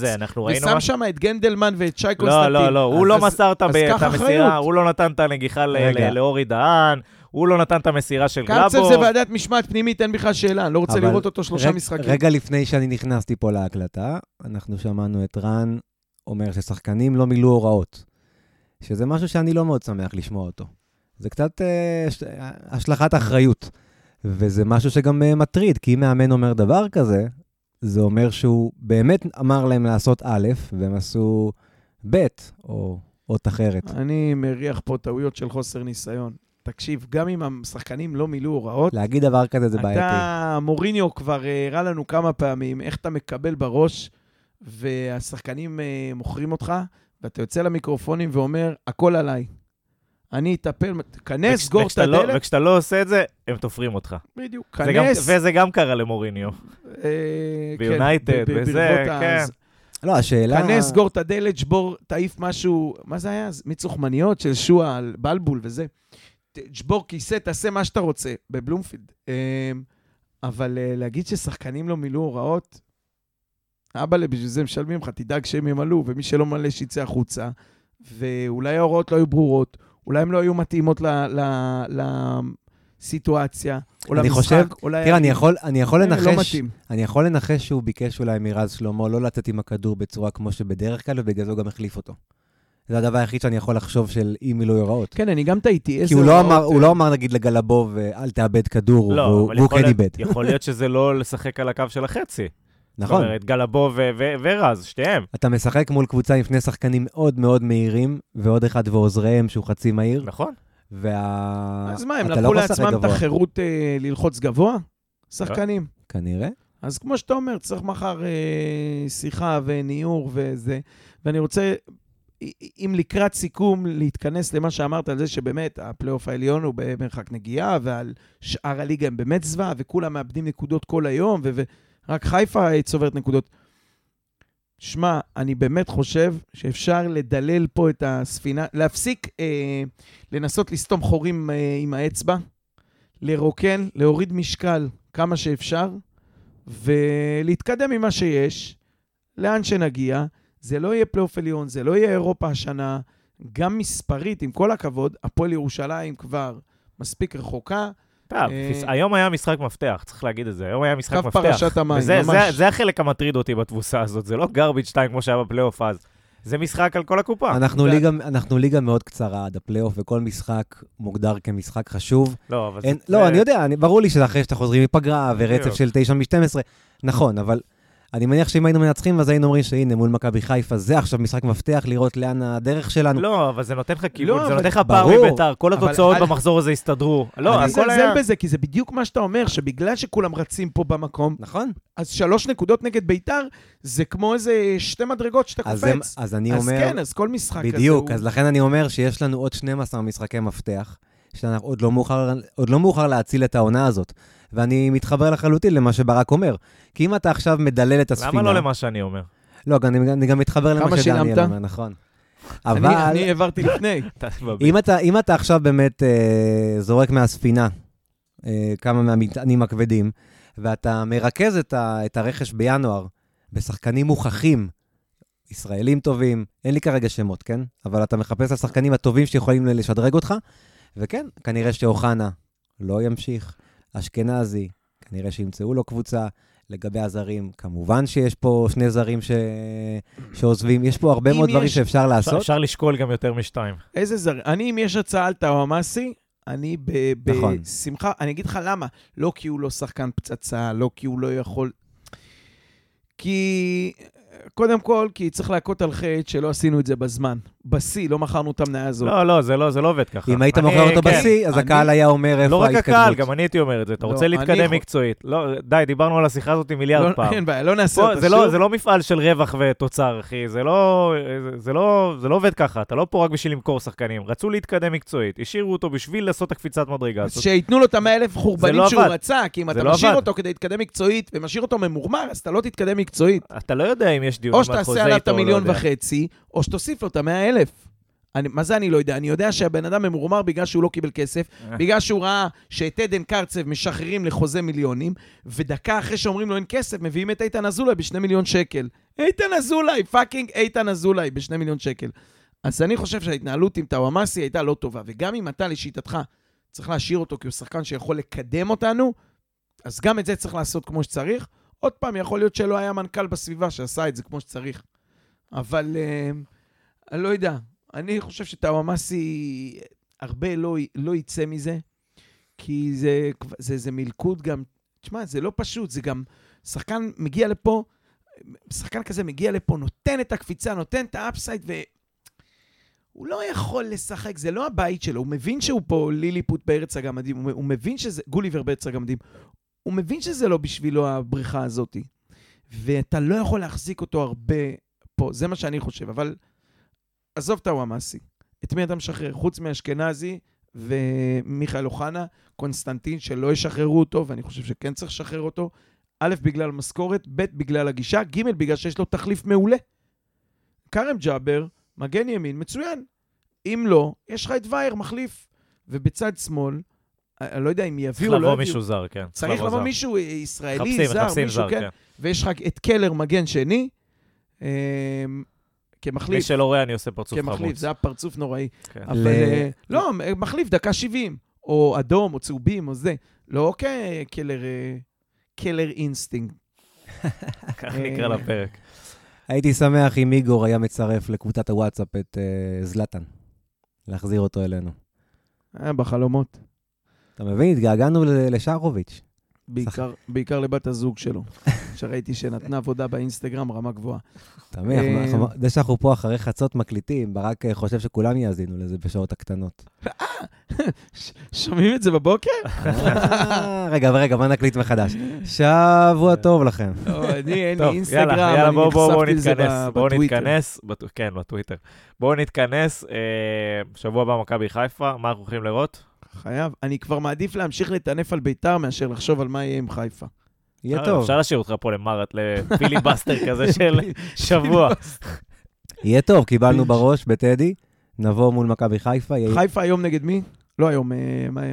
Speaker 3: ושם
Speaker 1: מה...
Speaker 3: שם את גנדלמן ואת שי
Speaker 1: לא,
Speaker 3: קונסטנטין,
Speaker 1: לא, לא, הוא
Speaker 3: אז-
Speaker 1: לא מסר את המסירה. הוא לא נתן את הנגיחה לאורי דהן, הוא לא נתן את המסירה של
Speaker 3: קרצב
Speaker 1: גלאבו.
Speaker 3: זה ועדת משמעת פנימית, אין בכלל שאלה, אני לא רוצה לראות אותו שלושה
Speaker 2: רגע-
Speaker 3: משחקים.
Speaker 2: רגע לפני שאני נכנסתי פה להקלטה, אנחנו שמענו את רן אומר ששחקנים לא מילאו הוראות, שזה משהו שאני לא מאוד שמח לשמוע אותו. זה קצת אה, ש- השלכת אחריות, וזה משהו שגם אה, מטריד, כי אם מאמן אומר דבר כזה, זה אומר שהוא באמת אמר להם לעשות א', והם עשו ב', או אות אחרת.
Speaker 3: אני מריח פה טעויות של חוסר ניסיון. תקשיב, גם אם השחקנים לא מילאו הוראות,
Speaker 2: להגיד דבר כזה זה בעייתי.
Speaker 3: אתה, מוריניו כבר אה, הראה לנו כמה פעמים איך אתה מקבל בראש, והשחקנים אה, מוכרים אותך, ואתה יוצא למיקרופונים ואומר, הכל עליי. אני אטפל, כנס, סגור את
Speaker 1: לא-
Speaker 3: הדלת.
Speaker 1: וכשאתה לא עושה את זה, הם תופרים אותך.
Speaker 3: בדיוק, כנס.
Speaker 1: וזה גם קרה למוריניו.
Speaker 3: אה,
Speaker 1: ביונייטד,
Speaker 3: כן, ב- ב-
Speaker 1: וזה, כן.
Speaker 2: לא, השאלה...
Speaker 3: כנס, סגור את הדלת, שבור, תעיף משהו, מה זה היה? מיצוחמניות של שועה על בלבול וזה. ת- שבור כיסא, תעשה מה שאתה רוצה, בבלומפילד. אמ, אבל אה, להגיד ששחקנים לא מילאו הוראות, אבאלה, בשביל זה משלמים לך, תדאג שהם ימלאו, ומי שלא מלא שיצא החוצה. ואולי ההוראות לא היו ברורות, אולי הן לא היו מתאימות לסיטואציה, או למשחק,
Speaker 2: חושב-
Speaker 3: אולי...
Speaker 2: תראה, אני יכול, אני יכול
Speaker 3: אה,
Speaker 2: לנחש...
Speaker 3: לא מתאים.
Speaker 2: אני יכול לנחש שהוא ביקש אולי מרז שלמה לא לצאת עם הכדור בצורה כמו שבדרך כלל, ובגלל זה הוא גם החליף אותו. זה הדבר היחיד שאני יכול לחשוב של אי מילוי הוראות.
Speaker 3: כן, אני גם טעיתי.
Speaker 2: כי הוא לא אמר, הוא
Speaker 3: אה,
Speaker 2: לא אמר נגיד לגלבוב, אל תאבד כדור,
Speaker 1: לא,
Speaker 2: והוא והוא
Speaker 1: יכול
Speaker 2: כן
Speaker 1: להיות-
Speaker 2: איבד.
Speaker 1: יכול להיות שזה לא לשחק על הקו של החצי.
Speaker 2: נכון.
Speaker 1: זאת אומרת, גלבו ו- ו- ורז, שתיהם.
Speaker 2: אתה משחק מול קבוצה עם שני שחקנים מאוד מאוד מהירים, ועוד אחד ועוזריהם שהוא חצי מהיר,
Speaker 1: נכון.
Speaker 2: וה...
Speaker 3: אז מה, הם לקחו
Speaker 2: לא
Speaker 3: לעצמם את. החירות אה, ללחוץ גבוה? שחקנים.
Speaker 2: כנראה.
Speaker 3: אז כמו שאתה אומר, צריך מחר אה, שיחה וניעור וזה. ואני רוצה, אם לקראת סיכום, להתכנס למה שאמרת על זה שבאמת הפלייאוף העליון הוא במרחק נגיעה, ועל שאר הליגה הם באמת זוועה, וכולם מאבדים נקודות כל היום, ורק חיפה צוברת נקודות. שמע, אני באמת חושב שאפשר לדלל פה את הספינה, להפסיק אה, לנסות לסתום חורים אה, עם האצבע, לרוקן, להוריד משקל כמה שאפשר, ולהתקדם עם מה שיש, לאן שנגיע. זה לא יהיה פלייאוף עליון, זה לא יהיה אירופה השנה. גם מספרית, עם כל הכבוד, הפועל ירושלים כבר מספיק רחוקה.
Speaker 1: טוב,
Speaker 3: אה,
Speaker 1: היום היה משחק מפתח, צריך להגיד את זה. היום היה משחק
Speaker 3: קו
Speaker 1: מפתח.
Speaker 3: פרשת המים,
Speaker 1: וזה
Speaker 3: ממש.
Speaker 1: זה, זה החלק המטריד אותי בתבוסה הזאת, זה לא garbage 2 כמו שהיה בפלייאוף אז. זה משחק על כל הקופה.
Speaker 2: אנחנו ליגה- אנחנו ליגה מאוד קצרה עד הפלייאוף, וכל משחק מוגדר כמשחק חשוב.
Speaker 1: לא, אבל
Speaker 2: אין,
Speaker 1: זה...
Speaker 2: לא, אני יודע, אני, ברור לי שזה אחרי שאתה חוזרים מפגרה ורצף. של 9 מ-12. נכון, אבל אני מניח שאם היינו מנצחים, אז היינו אומרים שהנה, מול מכבי חיפה, זה עכשיו משחק מפתח, לראות לאן הדרך שלנו.
Speaker 1: לא, אבל זה נותן לך כיוון,
Speaker 3: לא,
Speaker 1: זה
Speaker 3: אבל-
Speaker 1: נותן לך פער. מביתר, כל
Speaker 3: אבל
Speaker 1: התוצאות
Speaker 3: אל-
Speaker 1: במחזור הזה הסתדרו. לא,
Speaker 3: אני מזלזל. בזה, כי זה בדיוק מה שאתה אומר, שבגלל שכולם רצים פה במקום,
Speaker 2: נכון?
Speaker 3: אז שלוש נקודות נגד ביתר, זה כמו איזה שתי מדרגות שאתה
Speaker 2: אז, זה,
Speaker 3: קופץ.
Speaker 2: אז אני
Speaker 3: אז
Speaker 2: אומר,
Speaker 3: כן, אז כל משחק כזה
Speaker 2: בדיוק,
Speaker 3: הוא...
Speaker 2: אז לכן אני אומר שיש לנו עוד 12 משחקי מפתח, שעוד לא מאוחר, עוד לא מאוחר להציל את העונה הזאת. ואני מתחבר לחלוטין למה שברק אומר. כי אם אתה עכשיו מדלל את הספינה...
Speaker 1: למה לא למה שאני אומר?
Speaker 2: לא, אני, אני גם מתחבר למה שדניאל? אומר, נכון. אבל
Speaker 3: אני העברתי לפני.
Speaker 2: אם אתה, אם אתה עכשיו באמת אה, זורק מהספינה אה, כמה מהמטענים הכבדים, ואתה מרכז את, ה, את הרכש בינואר בשחקנים מוכחים, ישראלים טובים, אין לי כרגע שמות, כן? אבל אתה מחפש את השחקנים הטובים שיכולים לשדרג אותך, וכן, כנראה שאוחנה לא ימשיך, אשכנזי, כנראה שימצאו לו קבוצה. לגבי הזרים, כמובן שיש פה שני זרים ש... שעוזבים, יש פה הרבה מאוד דברים
Speaker 3: יש-
Speaker 2: שאפשר
Speaker 1: אפשר-
Speaker 2: לעשות.
Speaker 1: אפשר לשקול גם יותר משתיים.
Speaker 3: איזה זר... אני, אם יש הצעה על טאוואמאסי, אני ב-
Speaker 2: נכון.
Speaker 3: בשמחה, אני אגיד לך למה. לא כי הוא לא שחקן פצצה, לא כי הוא לא יכול... כי... קודם כל, כי צריך להכות על חטא שלא עשינו את זה בזמן. בשיא, לא מכרנו את המניה הזאת.
Speaker 1: לא, לא, זה לא זה לא עובד ככה.
Speaker 2: אם היית
Speaker 1: אני-
Speaker 2: מוכר אותו
Speaker 1: כן.
Speaker 2: בשיא, אז
Speaker 3: אני-
Speaker 2: הקהל היה אומר איפה
Speaker 1: לא רק
Speaker 2: ההתקדמות.
Speaker 1: הקהל, גם אני הייתי אומר את זה. אתה
Speaker 3: לא,
Speaker 1: רוצה
Speaker 3: אני
Speaker 1: להתקדם
Speaker 3: יכול-
Speaker 1: מקצועית. לא, די, דיברנו על השיחה הזאת מיליארד
Speaker 3: לא,
Speaker 1: פעם.
Speaker 3: אין בעיה, לא נעשה אותה
Speaker 1: זה, לא,
Speaker 3: שוב.
Speaker 1: זה לא מפעל של רווח ותוצר, אחי. זה לא, זה, זה, לא, זה לא עובד ככה. אתה לא פה רק בשביל למכור שחקנים. רצו להתקדם מקצועית. השאירו אותו בשביל לעשות את הקפיצת מדרגה הזאת.
Speaker 3: שייתנו לו את המאה אלף חורבנים
Speaker 1: לא
Speaker 3: שהוא
Speaker 1: עבד.
Speaker 3: רצה, כי אם אתה
Speaker 1: לא
Speaker 3: משאיר
Speaker 1: עבד.
Speaker 3: אותו כדי להתקדם מקצועית ומשאיר אותו ממורמר, אז אתה לא תתקדם מקצועית.
Speaker 1: אתה לא יודע אם יש דיונים
Speaker 3: או
Speaker 1: על חוזה
Speaker 3: שתעשה עליו את
Speaker 1: איתו או לא
Speaker 3: המיליון
Speaker 1: יודע.
Speaker 3: וחצי, או שתוסיף לו את המאה אלף. אני, מה זה אני לא יודע? אני יודע שהבן אדם ממורמר בגלל שהוא לא קיבל כסף,
Speaker 1: אה.
Speaker 3: בגלל שהוא ראה שאת עדן קרצב משחררים לחוזה מיליונים, ודקה אחרי שאומרים לו אין כסף, מביאים את איתן אזולאי בשני מיליון שקל. איתן אזולאי, fucking איתן אזולאי בשני מיליון שקל. אז אני חושב שההתנהלות עם טאוואמאסי הייתה לא טובה, וגם אם אתה, לשיטתך, צריך להשאיר אותו כי הוא שחקן שיכול לקדם אותנו, אז גם את זה צריך לעשות כמו שצריך. עוד פעם, יכול להיות שלא היה מנכ"ל בסביבה שעשה את זה כמו שצריך. אבל אה, אני לא יודע. אני חושב שטאוואמאסי הרבה לא, לא יצא מזה, כי זה, זה, זה מלכוד גם... תשמע, זה לא פשוט, זה גם... שחקן מגיע לפה, שחקן כזה מגיע לפה, נותן את הקפיצה, נותן את האפסייד, ו... הוא לא יכול לשחק, זה לא הבית שלו, הוא מבין שהוא פה ליליפוט בארץ הגמדים, הוא, הוא מבין שזה, גוליבר בארץ הגמדים, הוא מבין שזה לא בשבילו הבריחה הזאת. ואתה לא יכול להחזיק אותו הרבה פה, זה מה שאני חושב, אבל עזוב את הוואמאסי. את מי אתה משחרר? חוץ מאשכנזי ומיכאל אוחנה, קונסטנטין, שלא ישחררו אותו, ואני חושב שכן צריך לשחרר אותו. א', בגלל משכורת, ב', בגלל הגישה, ג', בגלל שיש לו תחליף מעולה. כרם ג'אבר, מגן ימין, מצוין. אם לא, יש לך את וייר, מחליף. ובצד שמאל, אני לא יודע אם
Speaker 1: צריך
Speaker 3: יביאו או לא
Speaker 1: לבוא
Speaker 3: יביאו.
Speaker 1: מישהו זר, כן.
Speaker 3: צריך
Speaker 1: לבוא
Speaker 3: לבוא
Speaker 1: זר.
Speaker 3: מישהו אה, ישראלי,
Speaker 1: מחפשים,
Speaker 3: זר,
Speaker 1: מחפשים
Speaker 3: מישהו,
Speaker 1: זר,
Speaker 3: כן.
Speaker 1: כן.
Speaker 3: ויש לך את קלר, מגן שני, אה,
Speaker 1: מי
Speaker 3: כמחליף.
Speaker 1: שלא רואה, אני עושה פרצוף
Speaker 3: כמחליף,
Speaker 1: חמוץ.
Speaker 3: זה היה פרצוף נוראי.
Speaker 1: כן.
Speaker 3: אבל
Speaker 2: ל-
Speaker 3: אה, לא, מחליף, דקה 70, או אדום, או צהובים, או זה. לא כקלר, אה, קלר instinct.
Speaker 1: כך נקרא לפרק.
Speaker 2: הייתי שמח אם איגור היה מצרף לקבוצת הוואטסאפ את אה, זלטן. להחזיר אותו אלינו.
Speaker 3: היה בחלומות.
Speaker 2: אתה מבין? התגעגענו לשארוביץ'.
Speaker 3: בעיקר, בעיקר לבת הזוג שלו, שראיתי שנתנה עבודה באינסטגרם רמה גבוהה.
Speaker 2: מבין?
Speaker 3: אה,
Speaker 2: זה שאנחנו פה אחרי חצות מקליטים, ברק אה, חושב שכולם יאזינו לזה בשעות הקטנות.
Speaker 3: שומעים את זה בבוקר?
Speaker 2: אה, רגע, רגע, בוא נקליט מחדש. שבוע טוב לכם.
Speaker 3: אני, אין לי אינסטגרם, אני נחשפתי לזה
Speaker 1: נתכנס,
Speaker 3: ב-
Speaker 1: בואו
Speaker 3: בטוויטר.
Speaker 1: נתכנס, כן, בטוויטר. בואו נתכנס, שבוע הבא מכבי חיפה, מה אנחנו הולכים לראות?
Speaker 3: חייב. אני כבר מעדיף להמשיך לטנף על ביתר מאשר לחשוב על מה יהיה עם חיפה.
Speaker 2: יהיה
Speaker 1: אה,
Speaker 2: טוב.
Speaker 1: אפשר להשאיר אותך פה למרת, לפיליבסטר כזה של שבוע.
Speaker 2: יהיה טוב, קיבלנו. בראש בטדי, נבוא מול מכבי חיפה.
Speaker 3: חיפה היום נגד מי? לא היום, אה,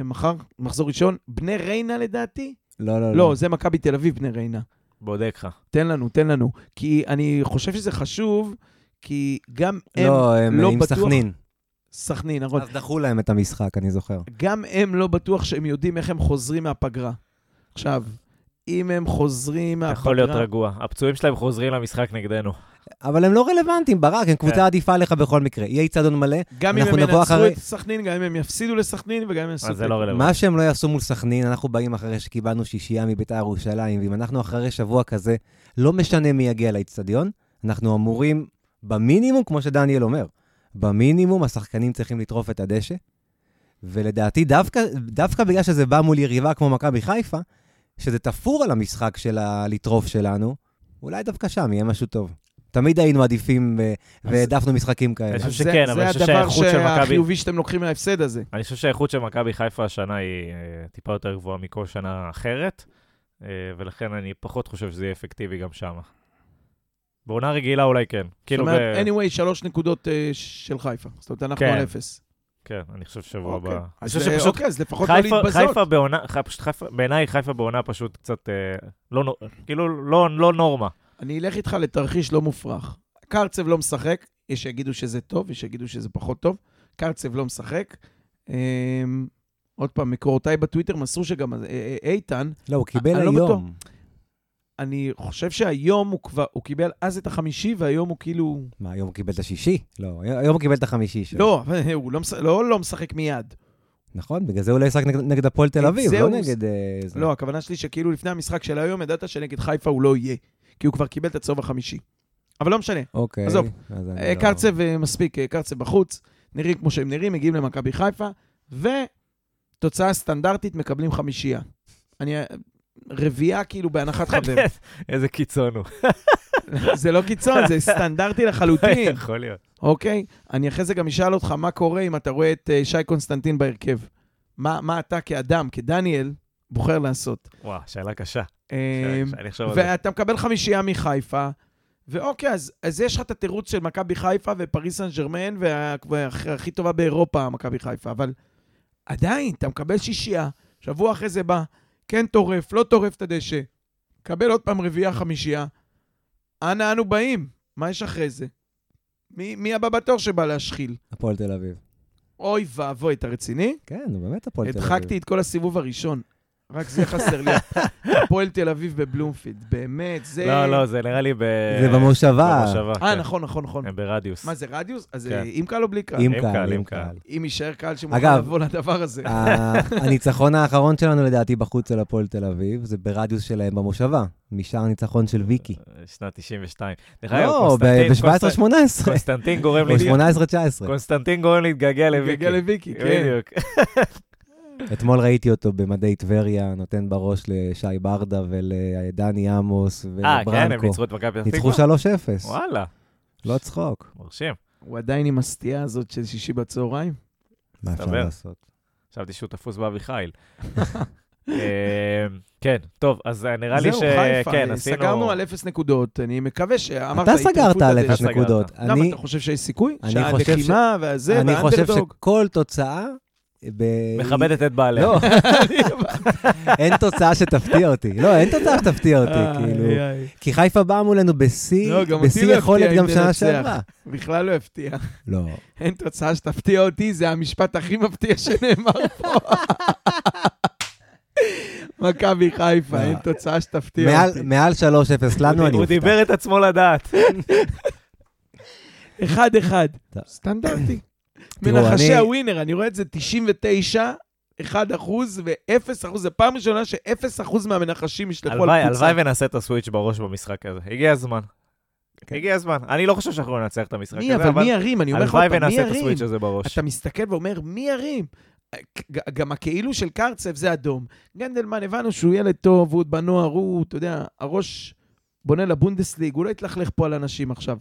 Speaker 3: מחר, מחזור ראשון. בני ריינה לדעתי?
Speaker 2: לא, לא,
Speaker 3: לא, זה מכבי תל אביב, בני ריינה.
Speaker 1: בודק לך.
Speaker 3: תן לנו, תן לנו. כי אני חושב שזה חשוב, כי גם הם
Speaker 2: לא, הם
Speaker 3: לא
Speaker 2: עם
Speaker 3: בטוח-
Speaker 2: סכנין.
Speaker 3: סכנין, נכון.
Speaker 2: אז דחו להם את המשחק, אני זוכר.
Speaker 3: גם הם לא בטוח שהם יודעים איך הם חוזרים מהפגרה. עכשיו, אם הם חוזרים מהפגרה...
Speaker 1: יכול להיות רגוע. הפצועים שלהם חוזרים למשחק נגדנו.
Speaker 2: אבל הם לא רלוונטיים, ברק, הם קבוצה
Speaker 1: כן.
Speaker 2: עדיפה עליך בכל מקרה. יהיה איצטדיון מלא.
Speaker 3: גם אם הם ינצחו
Speaker 2: אחרי-
Speaker 3: את סכנין, גם אם הם יפסידו לסכנין וגם אם הם יעשו...
Speaker 1: אז זה. לא רלוונטי.
Speaker 2: מה שהם לא יעשו מול סכנין, אנחנו באים אחרי שקיבלנו שישייה מביתר ירושלים, ואם אנחנו אחרי שבוע כזה, לא משנה מי יגיע לאיצטדיון, אנחנו אמורים, במינימום, כמו שדניאל אומר, במינימום השחקנים צריכים לטרוף את הדשא, ולדעתי דווקא, דווקא בגלל שזה בא מול יריבה כמו מכבי חיפה, שזה תפור על המשחק של הלטרוף שלנו, אולי דווקא שם יהיה משהו טוב. תמיד היינו עדיפים והעדפנו משחקים
Speaker 1: אני
Speaker 2: כאלה.
Speaker 1: חושב
Speaker 3: אז
Speaker 1: שכן,
Speaker 3: זה-
Speaker 1: אבל אני חושב
Speaker 3: זה
Speaker 1: שהאיכות של
Speaker 3: הדבר
Speaker 1: מכבי-
Speaker 3: החיובי שאתם לוקחים מההפסד הזה.
Speaker 1: אני חושב שהאיכות של מכבי חיפה השנה היא אה, טיפה יותר גבוהה מכל שנה אחרת, אה, ולכן אני פחות חושב שזה יהיה אפקטיבי גם שם. בעונה רגילה אולי כן.
Speaker 3: זאת
Speaker 1: כאילו,
Speaker 3: אומרת,
Speaker 1: ב-
Speaker 3: anyway, שלוש נקודות אה, של חיפה. זאת אומרת, אנחנו
Speaker 1: כן.
Speaker 3: על אפס.
Speaker 1: כן, אני חושב שבוע
Speaker 3: אוקיי.
Speaker 1: הבא. אני
Speaker 3: אז
Speaker 1: חושב
Speaker 3: אה,
Speaker 1: שפשוט
Speaker 3: אוקיי, אז לפחות לא
Speaker 1: חיפה,
Speaker 3: להתבזות.
Speaker 1: חיפה בעונה, חי- פשוט חיפה, בעיניי חיפה בעונה פשוט קצת, אה, לא, כאילו, לא, לא נורמה.
Speaker 3: אני אלך איתך לתרחיש לא מופרך. קרצב לא משחק, יש שיגידו שזה טוב, יש שיגידו שזה פחות טוב. קרצב לא משחק. אמ, עוד פעם, מקורותיי בטוויטר מסרו שגם אה, אה, איתן,
Speaker 2: לא, הוא קיבל
Speaker 3: אני לא
Speaker 2: היום.
Speaker 3: אני חושב שהיום הוא כבר, הוא קיבל אז את החמישי, והיום הוא כאילו...
Speaker 2: מה, היום הוא קיבל את השישי? לא, היום הוא קיבל את החמישי שלו.
Speaker 3: לא, הוא לא, לא, לא משחק מיד.
Speaker 2: נכון, בגלל זה הוא לא ישחק נגד, נגד הפועל תל אביב, לא
Speaker 3: הוא-
Speaker 2: נגד... אה, זה.
Speaker 3: לא, הכוונה שלי שכאילו לפני המשחק של היום, ידעת שנגד חיפה הוא לא יהיה. כי הוא כבר קיבל את הצהוב החמישי. אבל לא משנה.
Speaker 2: אוקיי.
Speaker 3: עזוב. אה,
Speaker 2: לא-
Speaker 3: קרצב אה, מספיק, קרצב בחוץ, נראים כמו שהם נראים, מגיעים למכבי חיפה, ותוצאה סטנדרטית מקבלים חמישייה. אני... רביעייה כאילו בהנחת חבר.
Speaker 1: איזה קיצון הוא.
Speaker 3: זה לא קיצון, זה סטנדרטי לחלוטין,
Speaker 1: יכול להיות.
Speaker 3: אוקיי? אני אחרי זה גם אשאל אותך מה קורה אם אתה רואה את אה, שי קונסטנטין בהרכב. מה, מה אתה כאדם, כדניאל, בוחר לעשות?
Speaker 1: וואו, שאלה קשה. זה.
Speaker 3: ואתה מקבל חמישייה מחיפה, ואוקיי, אז, אז יש לך את התירוץ של מכבי חיפה ופריס סן ג'רמן, והכי טובה באירופה, מכבי חיפה, אבל עדיין, אתה מקבל שישייה, שבוע אחרי זה בא, כן טורף, לא טורף את הדשא, קבל עוד פעם רביעייה, חמישייה, אנה אנו באים? מה יש אחרי זה? מי, מי הבא בתור שבא להשחיל?
Speaker 2: הפועל תל אביב.
Speaker 3: אוי ואבוי, אתה רציני?
Speaker 2: כן, באמת הפועל תל אביב.
Speaker 3: הדחקתי את כל הסיבוב הראשון. רק זה חסר לי. הפועל תל אביב בבלומפילד, באמת, זה...
Speaker 1: לא, לא, זה נראה לי ב...
Speaker 2: זה במושבה.
Speaker 1: במושבה,
Speaker 3: אה,
Speaker 1: כן.
Speaker 3: נכון, נכון, נכון.
Speaker 1: הם ברדיוס.
Speaker 3: מה זה, רדיוס? אז
Speaker 1: כן.
Speaker 3: אה, עם קהל או בלי קהל?
Speaker 2: עם קהל, עם קהל.
Speaker 3: אם יישאר קהל שמוכן לבוא לדבר הזה.
Speaker 2: הניצחון האחרון שלנו, לדעתי, בחוץ של הפועל תל אביב, זה ברדיוס שלהם במושבה, משער ניצחון של ויקי.
Speaker 1: שנת 92. דרך אגב,
Speaker 2: לא,
Speaker 1: קונסטנטין-
Speaker 2: ב-17-18.
Speaker 1: קונסטנטין גורם לי...
Speaker 2: 18-19.
Speaker 1: קונסטנטין גורם להתגעגע לוויקי.
Speaker 3: גגל לוויקי, כן.
Speaker 1: בדיוק.
Speaker 2: אתמול ראיתי אותו במדי טבריה, נותן בראש לשי ברדה ולדני עמוס
Speaker 1: אה, כן, הם
Speaker 2: ולברנקו.
Speaker 1: ניצחו את מכבי פתח
Speaker 2: ניצחו
Speaker 1: תקווה?
Speaker 2: 3-0,
Speaker 1: וואלה,
Speaker 2: לא צחוק.
Speaker 1: מרשים.
Speaker 3: הוא עדיין עם הסטייה הזאת של שישי בצהריים.
Speaker 2: מה אפשר. לעשות?
Speaker 1: חשבתי שהוא תפוס באבי חיל. אה, כן, טוב, אז אה, נראה לי ש...
Speaker 3: זהו, חיפה,
Speaker 1: כן,
Speaker 3: אה. סגרנו על אפס נקודות. אני מקווה שאמרת...
Speaker 2: אתה סגרת על
Speaker 3: הדשא.
Speaker 2: 0
Speaker 1: סגרת.
Speaker 2: נקודות.
Speaker 3: למה,
Speaker 2: אני-
Speaker 3: אתה חושב שיש סיכוי?
Speaker 2: אני חושב ש-
Speaker 3: שהלחימה והזה,
Speaker 2: אני חושב
Speaker 3: והאנדרדוג.
Speaker 2: שכל תוצאה... ב-
Speaker 1: מכבדת את בעליה.
Speaker 2: לא, אין תוצאה שתפתיע אותי. לא, אין תוצאה שתפתיע אותי, כאילו. כי חיפה באה מולנו בשיא,
Speaker 3: לא,
Speaker 2: בשיא
Speaker 3: לא
Speaker 2: יכולת גם שנה. שעברה.
Speaker 3: בכלל לא הפתיע.
Speaker 2: לא.
Speaker 3: אין תוצאה שתפתיע אותי, זה המשפט הכי מפתיע שנאמר פה. מכבי חיפה,
Speaker 2: לא.
Speaker 3: אין תוצאה שתפתיע אותי.
Speaker 2: מעל 3-0 לנו, אני
Speaker 1: הוא
Speaker 2: אופתע.
Speaker 1: דיבר את עצמו לדעת.
Speaker 3: אחד אחד.
Speaker 2: טוב.
Speaker 3: סטנדרטי. מנחשי
Speaker 2: אני-
Speaker 3: הווינר, אני רואה את זה 99, 1 אחוז ו-0 אחוז. זו פעם ראשונה ש-0 אחוז מהמנחשים ישלחו על
Speaker 1: הלוואי,
Speaker 3: קבוצה.
Speaker 1: הלוואי ונעשה את הסוויץ' בראש במשחק הזה. הגיע הזמן.
Speaker 2: כן.
Speaker 1: הגיע הזמן. אני לא חושב שאנחנו ננצח את המשחק
Speaker 3: מי,
Speaker 1: הזה,
Speaker 3: אבל מי ירים? אני אומר לך
Speaker 1: הלוואי
Speaker 3: עוד פעם, מי
Speaker 1: ונעשה את
Speaker 3: ירים?
Speaker 1: הסוויץ' הזה בראש.
Speaker 3: אתה מסתכל ואומר, מי ירים? גם הכאילו של קרצב זה אדום. גנדלמן, הבנו שהוא ילד טוב, הוא עוד בנוער, הוא, אתה יודע, הראש בונה לבונדסליג, הוא לא יתלכלך פה על אנשים עכשיו.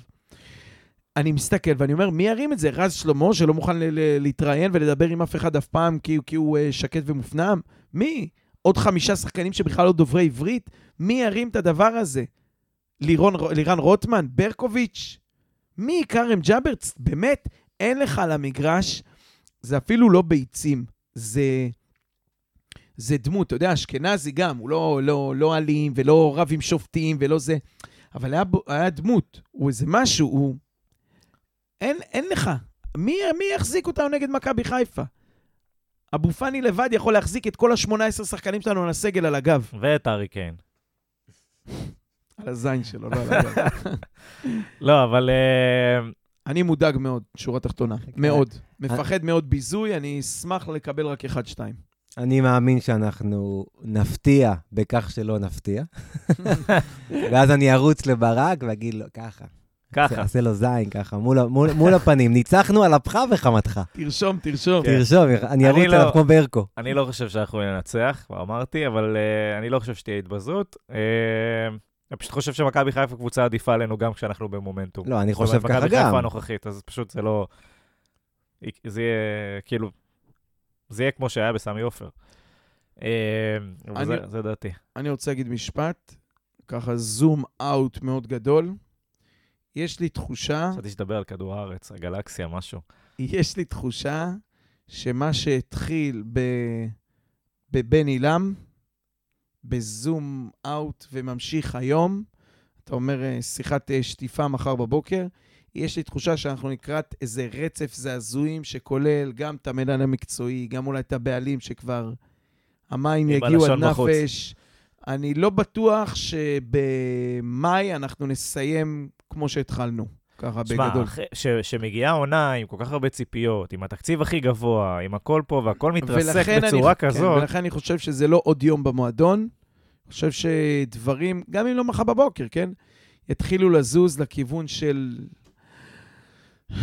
Speaker 3: אני מסתכל ואני אומר, מי ירים את זה? רז שלמה, שלא מוכן להתראיין ולדבר עם אף אחד אף פעם כי, כי הוא uh, שקט ומופנם? מי? עוד חמישה שחקנים שבכלל לא דוברי עברית? מי ירים את הדבר הזה? לירון, לירן רוטמן? ברקוביץ'? מי? כרם ג'אברץ? באמת, אין לך על המגרש, זה אפילו לא ביצים, זה... זה דמות, אתה יודע, אשכנזי גם, הוא לא, לא, לא אלים ולא רב עם שופטים ולא זה, אבל היה, היה דמות, הוא איזה משהו, הוא... אין, אין לך. מי, מי יחזיק אותנו נגד מכבי חיפה? אבו פאני לבד יכול להחזיק את כל ה-18 שחקנים שלנו על הסגל על הגב.
Speaker 1: ואת הארי קיין.
Speaker 3: על הזין שלו, לא על הגב.
Speaker 1: לא, אבל... אה,
Speaker 3: אני מודאג מאוד, שורה תחתונה.
Speaker 2: כן.
Speaker 3: מאוד. מפחד מאוד ביזוי, אני אשמח לקבל רק 1-2.
Speaker 2: אני מאמין שאנחנו נפתיע בכך שלא נפתיע. ואז אני ארוץ לברק ואגיד לו, ככה.
Speaker 1: ככה.
Speaker 2: עושה לו זין, ככה, מול מול- מול הפנים. ניצחנו על אפך וחמתך.
Speaker 3: תרשום, תרשום.
Speaker 1: כן.
Speaker 2: תרשום, אני ארוץ
Speaker 1: לא-
Speaker 2: עליו כמו ברקו.
Speaker 1: אני לא חושב שאנחנו ננצח, כבר אמרתי, אבל אה, אני לא חושב שתהיה התבזות. אה, אני פשוט חושב שמכבי חיפה קבוצה עדיפה עלינו גם כשאנחנו במומנטום.
Speaker 2: לא, אני חושב ככה
Speaker 1: מכבי
Speaker 2: גם.
Speaker 1: חיפה הנוכחית, אז פשוט זה לא... זה יהיה, כאילו, זה יהיה כמו שהיה בסמי עופר. אה, אבל
Speaker 3: אני-
Speaker 1: זה- זה דעתי.
Speaker 3: אני רוצה להגיד משפט, ככה זום אאוט מאוד גדול. יש לי תחושה,
Speaker 1: חשבתי שתדבר על כדור הארץ, הגלקסיה, משהו.
Speaker 3: יש לי תחושה שמה שהתחיל ב... בבן עילם, בזום אאוט וממשיך היום, אתה אומר אה, שיחת אה, שטיפה מחר בבוקר, יש לי תחושה שאנחנו לקראת איזה רצף זעזועים שכולל גם את המנהל המקצועי, גם אולי את הבעלים שכבר המים יגיעו עד
Speaker 1: הלשון בחוץ.
Speaker 3: אני לא בטוח שבמאי אנחנו נסיים כמו שהתחלנו, ככה
Speaker 1: שמע,
Speaker 3: בגדול.
Speaker 1: ש- שמגיעה עונה עם כל כך הרבה ציפיות, עם התקציב הכי גבוה, עם הכל פה והכל מתרסק בצורה
Speaker 3: אני, כן,
Speaker 1: כזאת,
Speaker 3: ולכן אני חושב שזה לא עוד יום במועדון. אני חושב שדברים, גם אם לא מחר בבוקר, כן? יתחילו לזוז לכיוון של...
Speaker 1: לא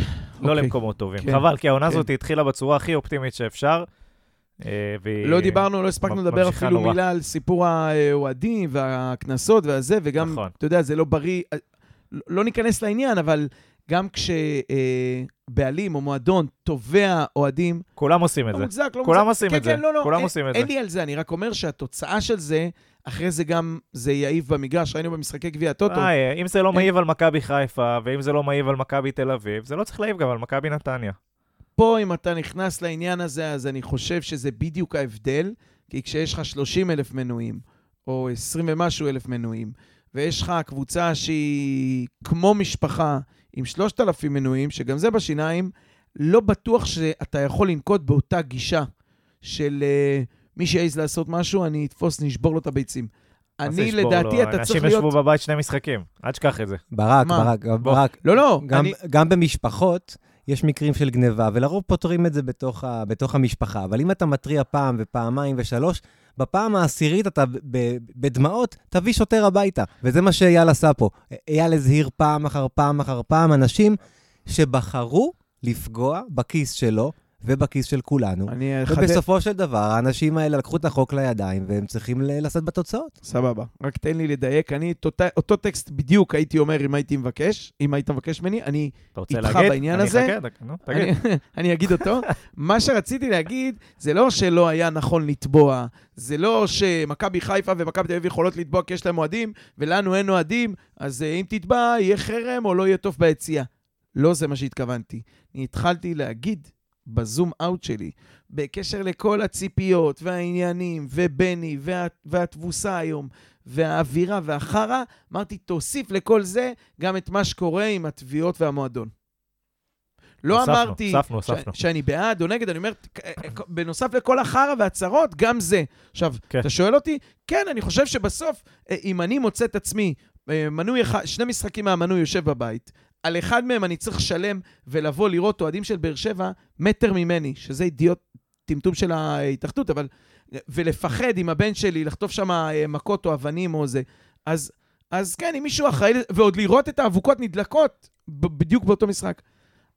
Speaker 3: אוקיי.
Speaker 1: למקומות טובים.
Speaker 3: כן,
Speaker 1: חבל, כי העונה
Speaker 3: כן.
Speaker 1: הזאת התחילה בצורה הכי אופטימית שאפשר. אה,
Speaker 3: לא דיברנו, לא הספקנו לדבר אפילו
Speaker 1: נורא.
Speaker 3: מילה על סיפור האוהדים והקנסות והזה, וגם,
Speaker 1: נכון.
Speaker 3: אתה יודע, זה לא בריא. לא- לא ניכנס לעניין, אבל גם כשבעלים או מועדון תובע אוהדים,
Speaker 1: כולם עושים את
Speaker 3: לא
Speaker 1: זה.
Speaker 3: מוצדק, לא
Speaker 1: כולם
Speaker 3: מוצדק.
Speaker 1: עושים
Speaker 3: כן,
Speaker 1: את זה.
Speaker 3: כן, לא, לא,
Speaker 1: כולם
Speaker 3: אין-
Speaker 1: עושים את זה.
Speaker 3: אין לי על זה, אני רק אומר שהתוצאה של זה, אחרי זה גם זה יעיב במגרש, ראינו במשחקי גביע הטוטו.
Speaker 1: אה, אם זה לא מעיב על מכבי חיפה, ואם זה לא מעיב על מכבי תל אביב, זה לא צריך להעיב גם על מכבי נתניה.
Speaker 3: פה, אם אתה נכנס לעניין הזה, אז אני חושב שזה בדיוק ההבדל, כי כשיש לך 30 אלף מנויים, או 20 ומשהו אלף מנויים, ויש לך קבוצה שהיא כמו משפחה עם 3,000 מנויים, שגם זה בשיניים, לא בטוח שאתה יכול לנקוט באותה גישה של uh, מי שיעז לעשות משהו, אני אתפוס, נשבור לו את הביצים. אני, לדעתי,
Speaker 1: לו?
Speaker 3: אתה צריך
Speaker 1: אנשים
Speaker 3: להיות...
Speaker 1: ישבו בבית שני משחקים, אל תשכח את זה.
Speaker 2: ברק,
Speaker 3: מה?
Speaker 2: ברק, ברק.
Speaker 3: לא, לא,
Speaker 2: גם,
Speaker 3: אני...
Speaker 2: גם במשפחות יש מקרים של גניבה, ולרוב פותרים את זה בתוך, ה, בתוך המשפחה. אבל אם אתה מתריע פעם ופעמיים ושלוש, בפעם העשירית אתה ב, ב, בדמעות, תביא שוטר הביתה. וזה מה שאייל עשה פה. אייל הזהיר פעם אחר פעם אחר פעם אנשים שבחרו לפגוע בכיס שלו ובכיס של כולנו.
Speaker 3: אני אחדד...
Speaker 2: ובסופו של דבר, האנשים האלה לקחו את החוק לידיים, והם צריכים ל- לשאת בתוצאות.
Speaker 3: סבבה. רק תן לי לדייק, אני את אותה- אותו טקסט בדיוק הייתי אומר אם הייתי מבקש, אם היית מבקש ממני, אני,
Speaker 1: אתה רוצה
Speaker 3: איתך
Speaker 1: להגיד?
Speaker 3: בעניין
Speaker 1: אני
Speaker 3: הזה?
Speaker 1: אחכה, דק- נו, תגיד.
Speaker 3: אני, אני אגיד אותו. מה שרציתי להגיד, זה לא שלא היה נכון לתבוע, זה לא שמכבי חיפה ומכבי תל אביב יכולות לתבוע כי יש להם אוהדים, ולנו אין אוהדים, אז אה, אם תתבע, יהיה חרם או לא יהיה טוב ביציאה. לא זה מה שהתכוונתי. אני התחלתי להגיד בזום אאוט שלי, בקשר לכל הציפיות והעניינים, ובני, וה, והתבוסה היום, והאווירה והחרא, אמרתי, תוסיף לכל זה גם את מה שקורה עם התביעות והמועדון. לא
Speaker 1: הוספנו,
Speaker 3: אמרתי
Speaker 1: הוספנו,
Speaker 3: ש-
Speaker 1: הוספנו.
Speaker 3: שאני בעד או נגד, אני אומר, אה, אה, בנוסף לכל החרא והצהרות, גם זה. עכשיו,
Speaker 1: כן.
Speaker 3: אתה שואל אותי? כן, אני חושב שבסוף, אה, אם אני מוצא את עצמי, מנוי אחד, שני משחקים מהמנוי יושב בבית, על אחד מהם אני צריך לשלם ולבוא לראות אוהדים של באר שבע מטר ממני, שזה אידיוט, טמטום של ההתאחדות, אבל... ולפחד עם הבן שלי, לחטוף שם אה, מכות או אבנים או זה. אז, אז כן, אם מישהו אחראי, ועוד לראות את האבוקות נדלקות בדיוק באותו משחק.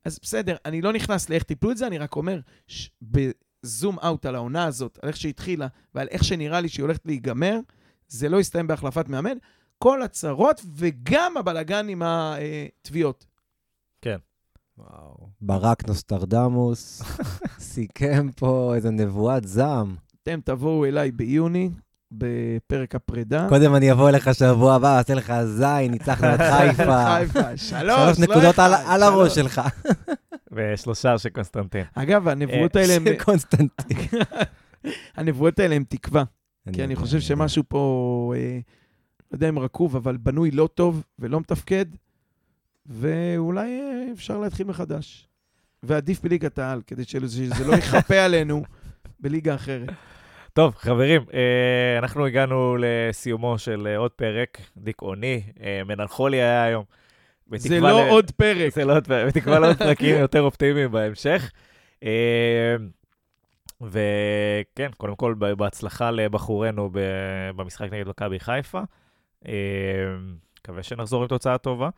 Speaker 3: אז בסדר, אני לא נכנס לאיך טיפלו את זה, אני רק אומר, ש- בזום אאוט על העונה הזאת, על איך שהיא התחילה ועל איך שנראה לי שהיא הולכת להיגמר, זה לא יסתיים בהחלפת מאמן. כל הצרות וגם הבלגן עם התביעות.
Speaker 2: וואו. ברק נוסטרדמוס, סיכם פה איזה נבואת זעם.
Speaker 3: אתם תבואו אליי ביוני, בפרק הפרידה.
Speaker 2: קודם אני אבוא אליך שבוע הבא, אעשה לך זין, ניצחנו את חיפה.
Speaker 3: חיפה, שלוש,
Speaker 2: שלוש
Speaker 3: לא
Speaker 2: נקודות על- הראש. שלך.
Speaker 1: ושלושה של קונסטנטין.
Speaker 3: אגב, הנבואות
Speaker 1: אה,
Speaker 3: האלה הם...
Speaker 2: של קונסטנטין.
Speaker 3: הנבואות האלה הם תקווה. כי אני חושב. שמשהו פה, אה, לא יודע אם רקוב, אבל בנוי לא טוב ולא מתפקד, ואולי אה, אפשר להתחיל מחדש. ועדיף בליגת העל, כדי שזה לא יכפה עלינו בליגה אחרת.
Speaker 1: טוב, חברים, אה, אנחנו הגענו לסיומו של אה, עוד פרק דיכאוני. מנחולי היה היום.
Speaker 3: זה לא
Speaker 1: ל-
Speaker 3: עוד פרק.
Speaker 1: זה לא עוד פרק, בתקווה לעוד פרקים יותר אופטימיים בהמשך. וכן, קודם כל, בהצלחה לבחורינו במשחק נגד מכבי חיפה. אה, מקווה שנחזור עם תוצאה טובה.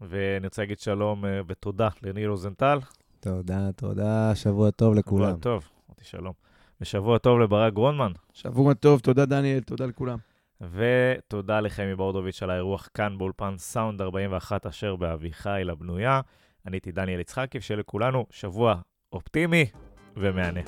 Speaker 1: ואני רוצה להגיד שלום אה, ותודה לניר רוזנטל.
Speaker 2: תודה, תודה, שבוע טוב לכולם.
Speaker 1: שבוע טוב, אמרתי שלום. ושבוע טוב לברק גרונמן.
Speaker 3: שבוע טוב, תודה דניאל, תודה לכולם.
Speaker 1: ותודה לחמי ברודוביץ' על האירוח כאן באולפן סאונד 41 אשר באביחיל הבנויה. אני הייתי דניאל יצחקי, ושיהיה לכולנו שבוע אופטימי ומהנה.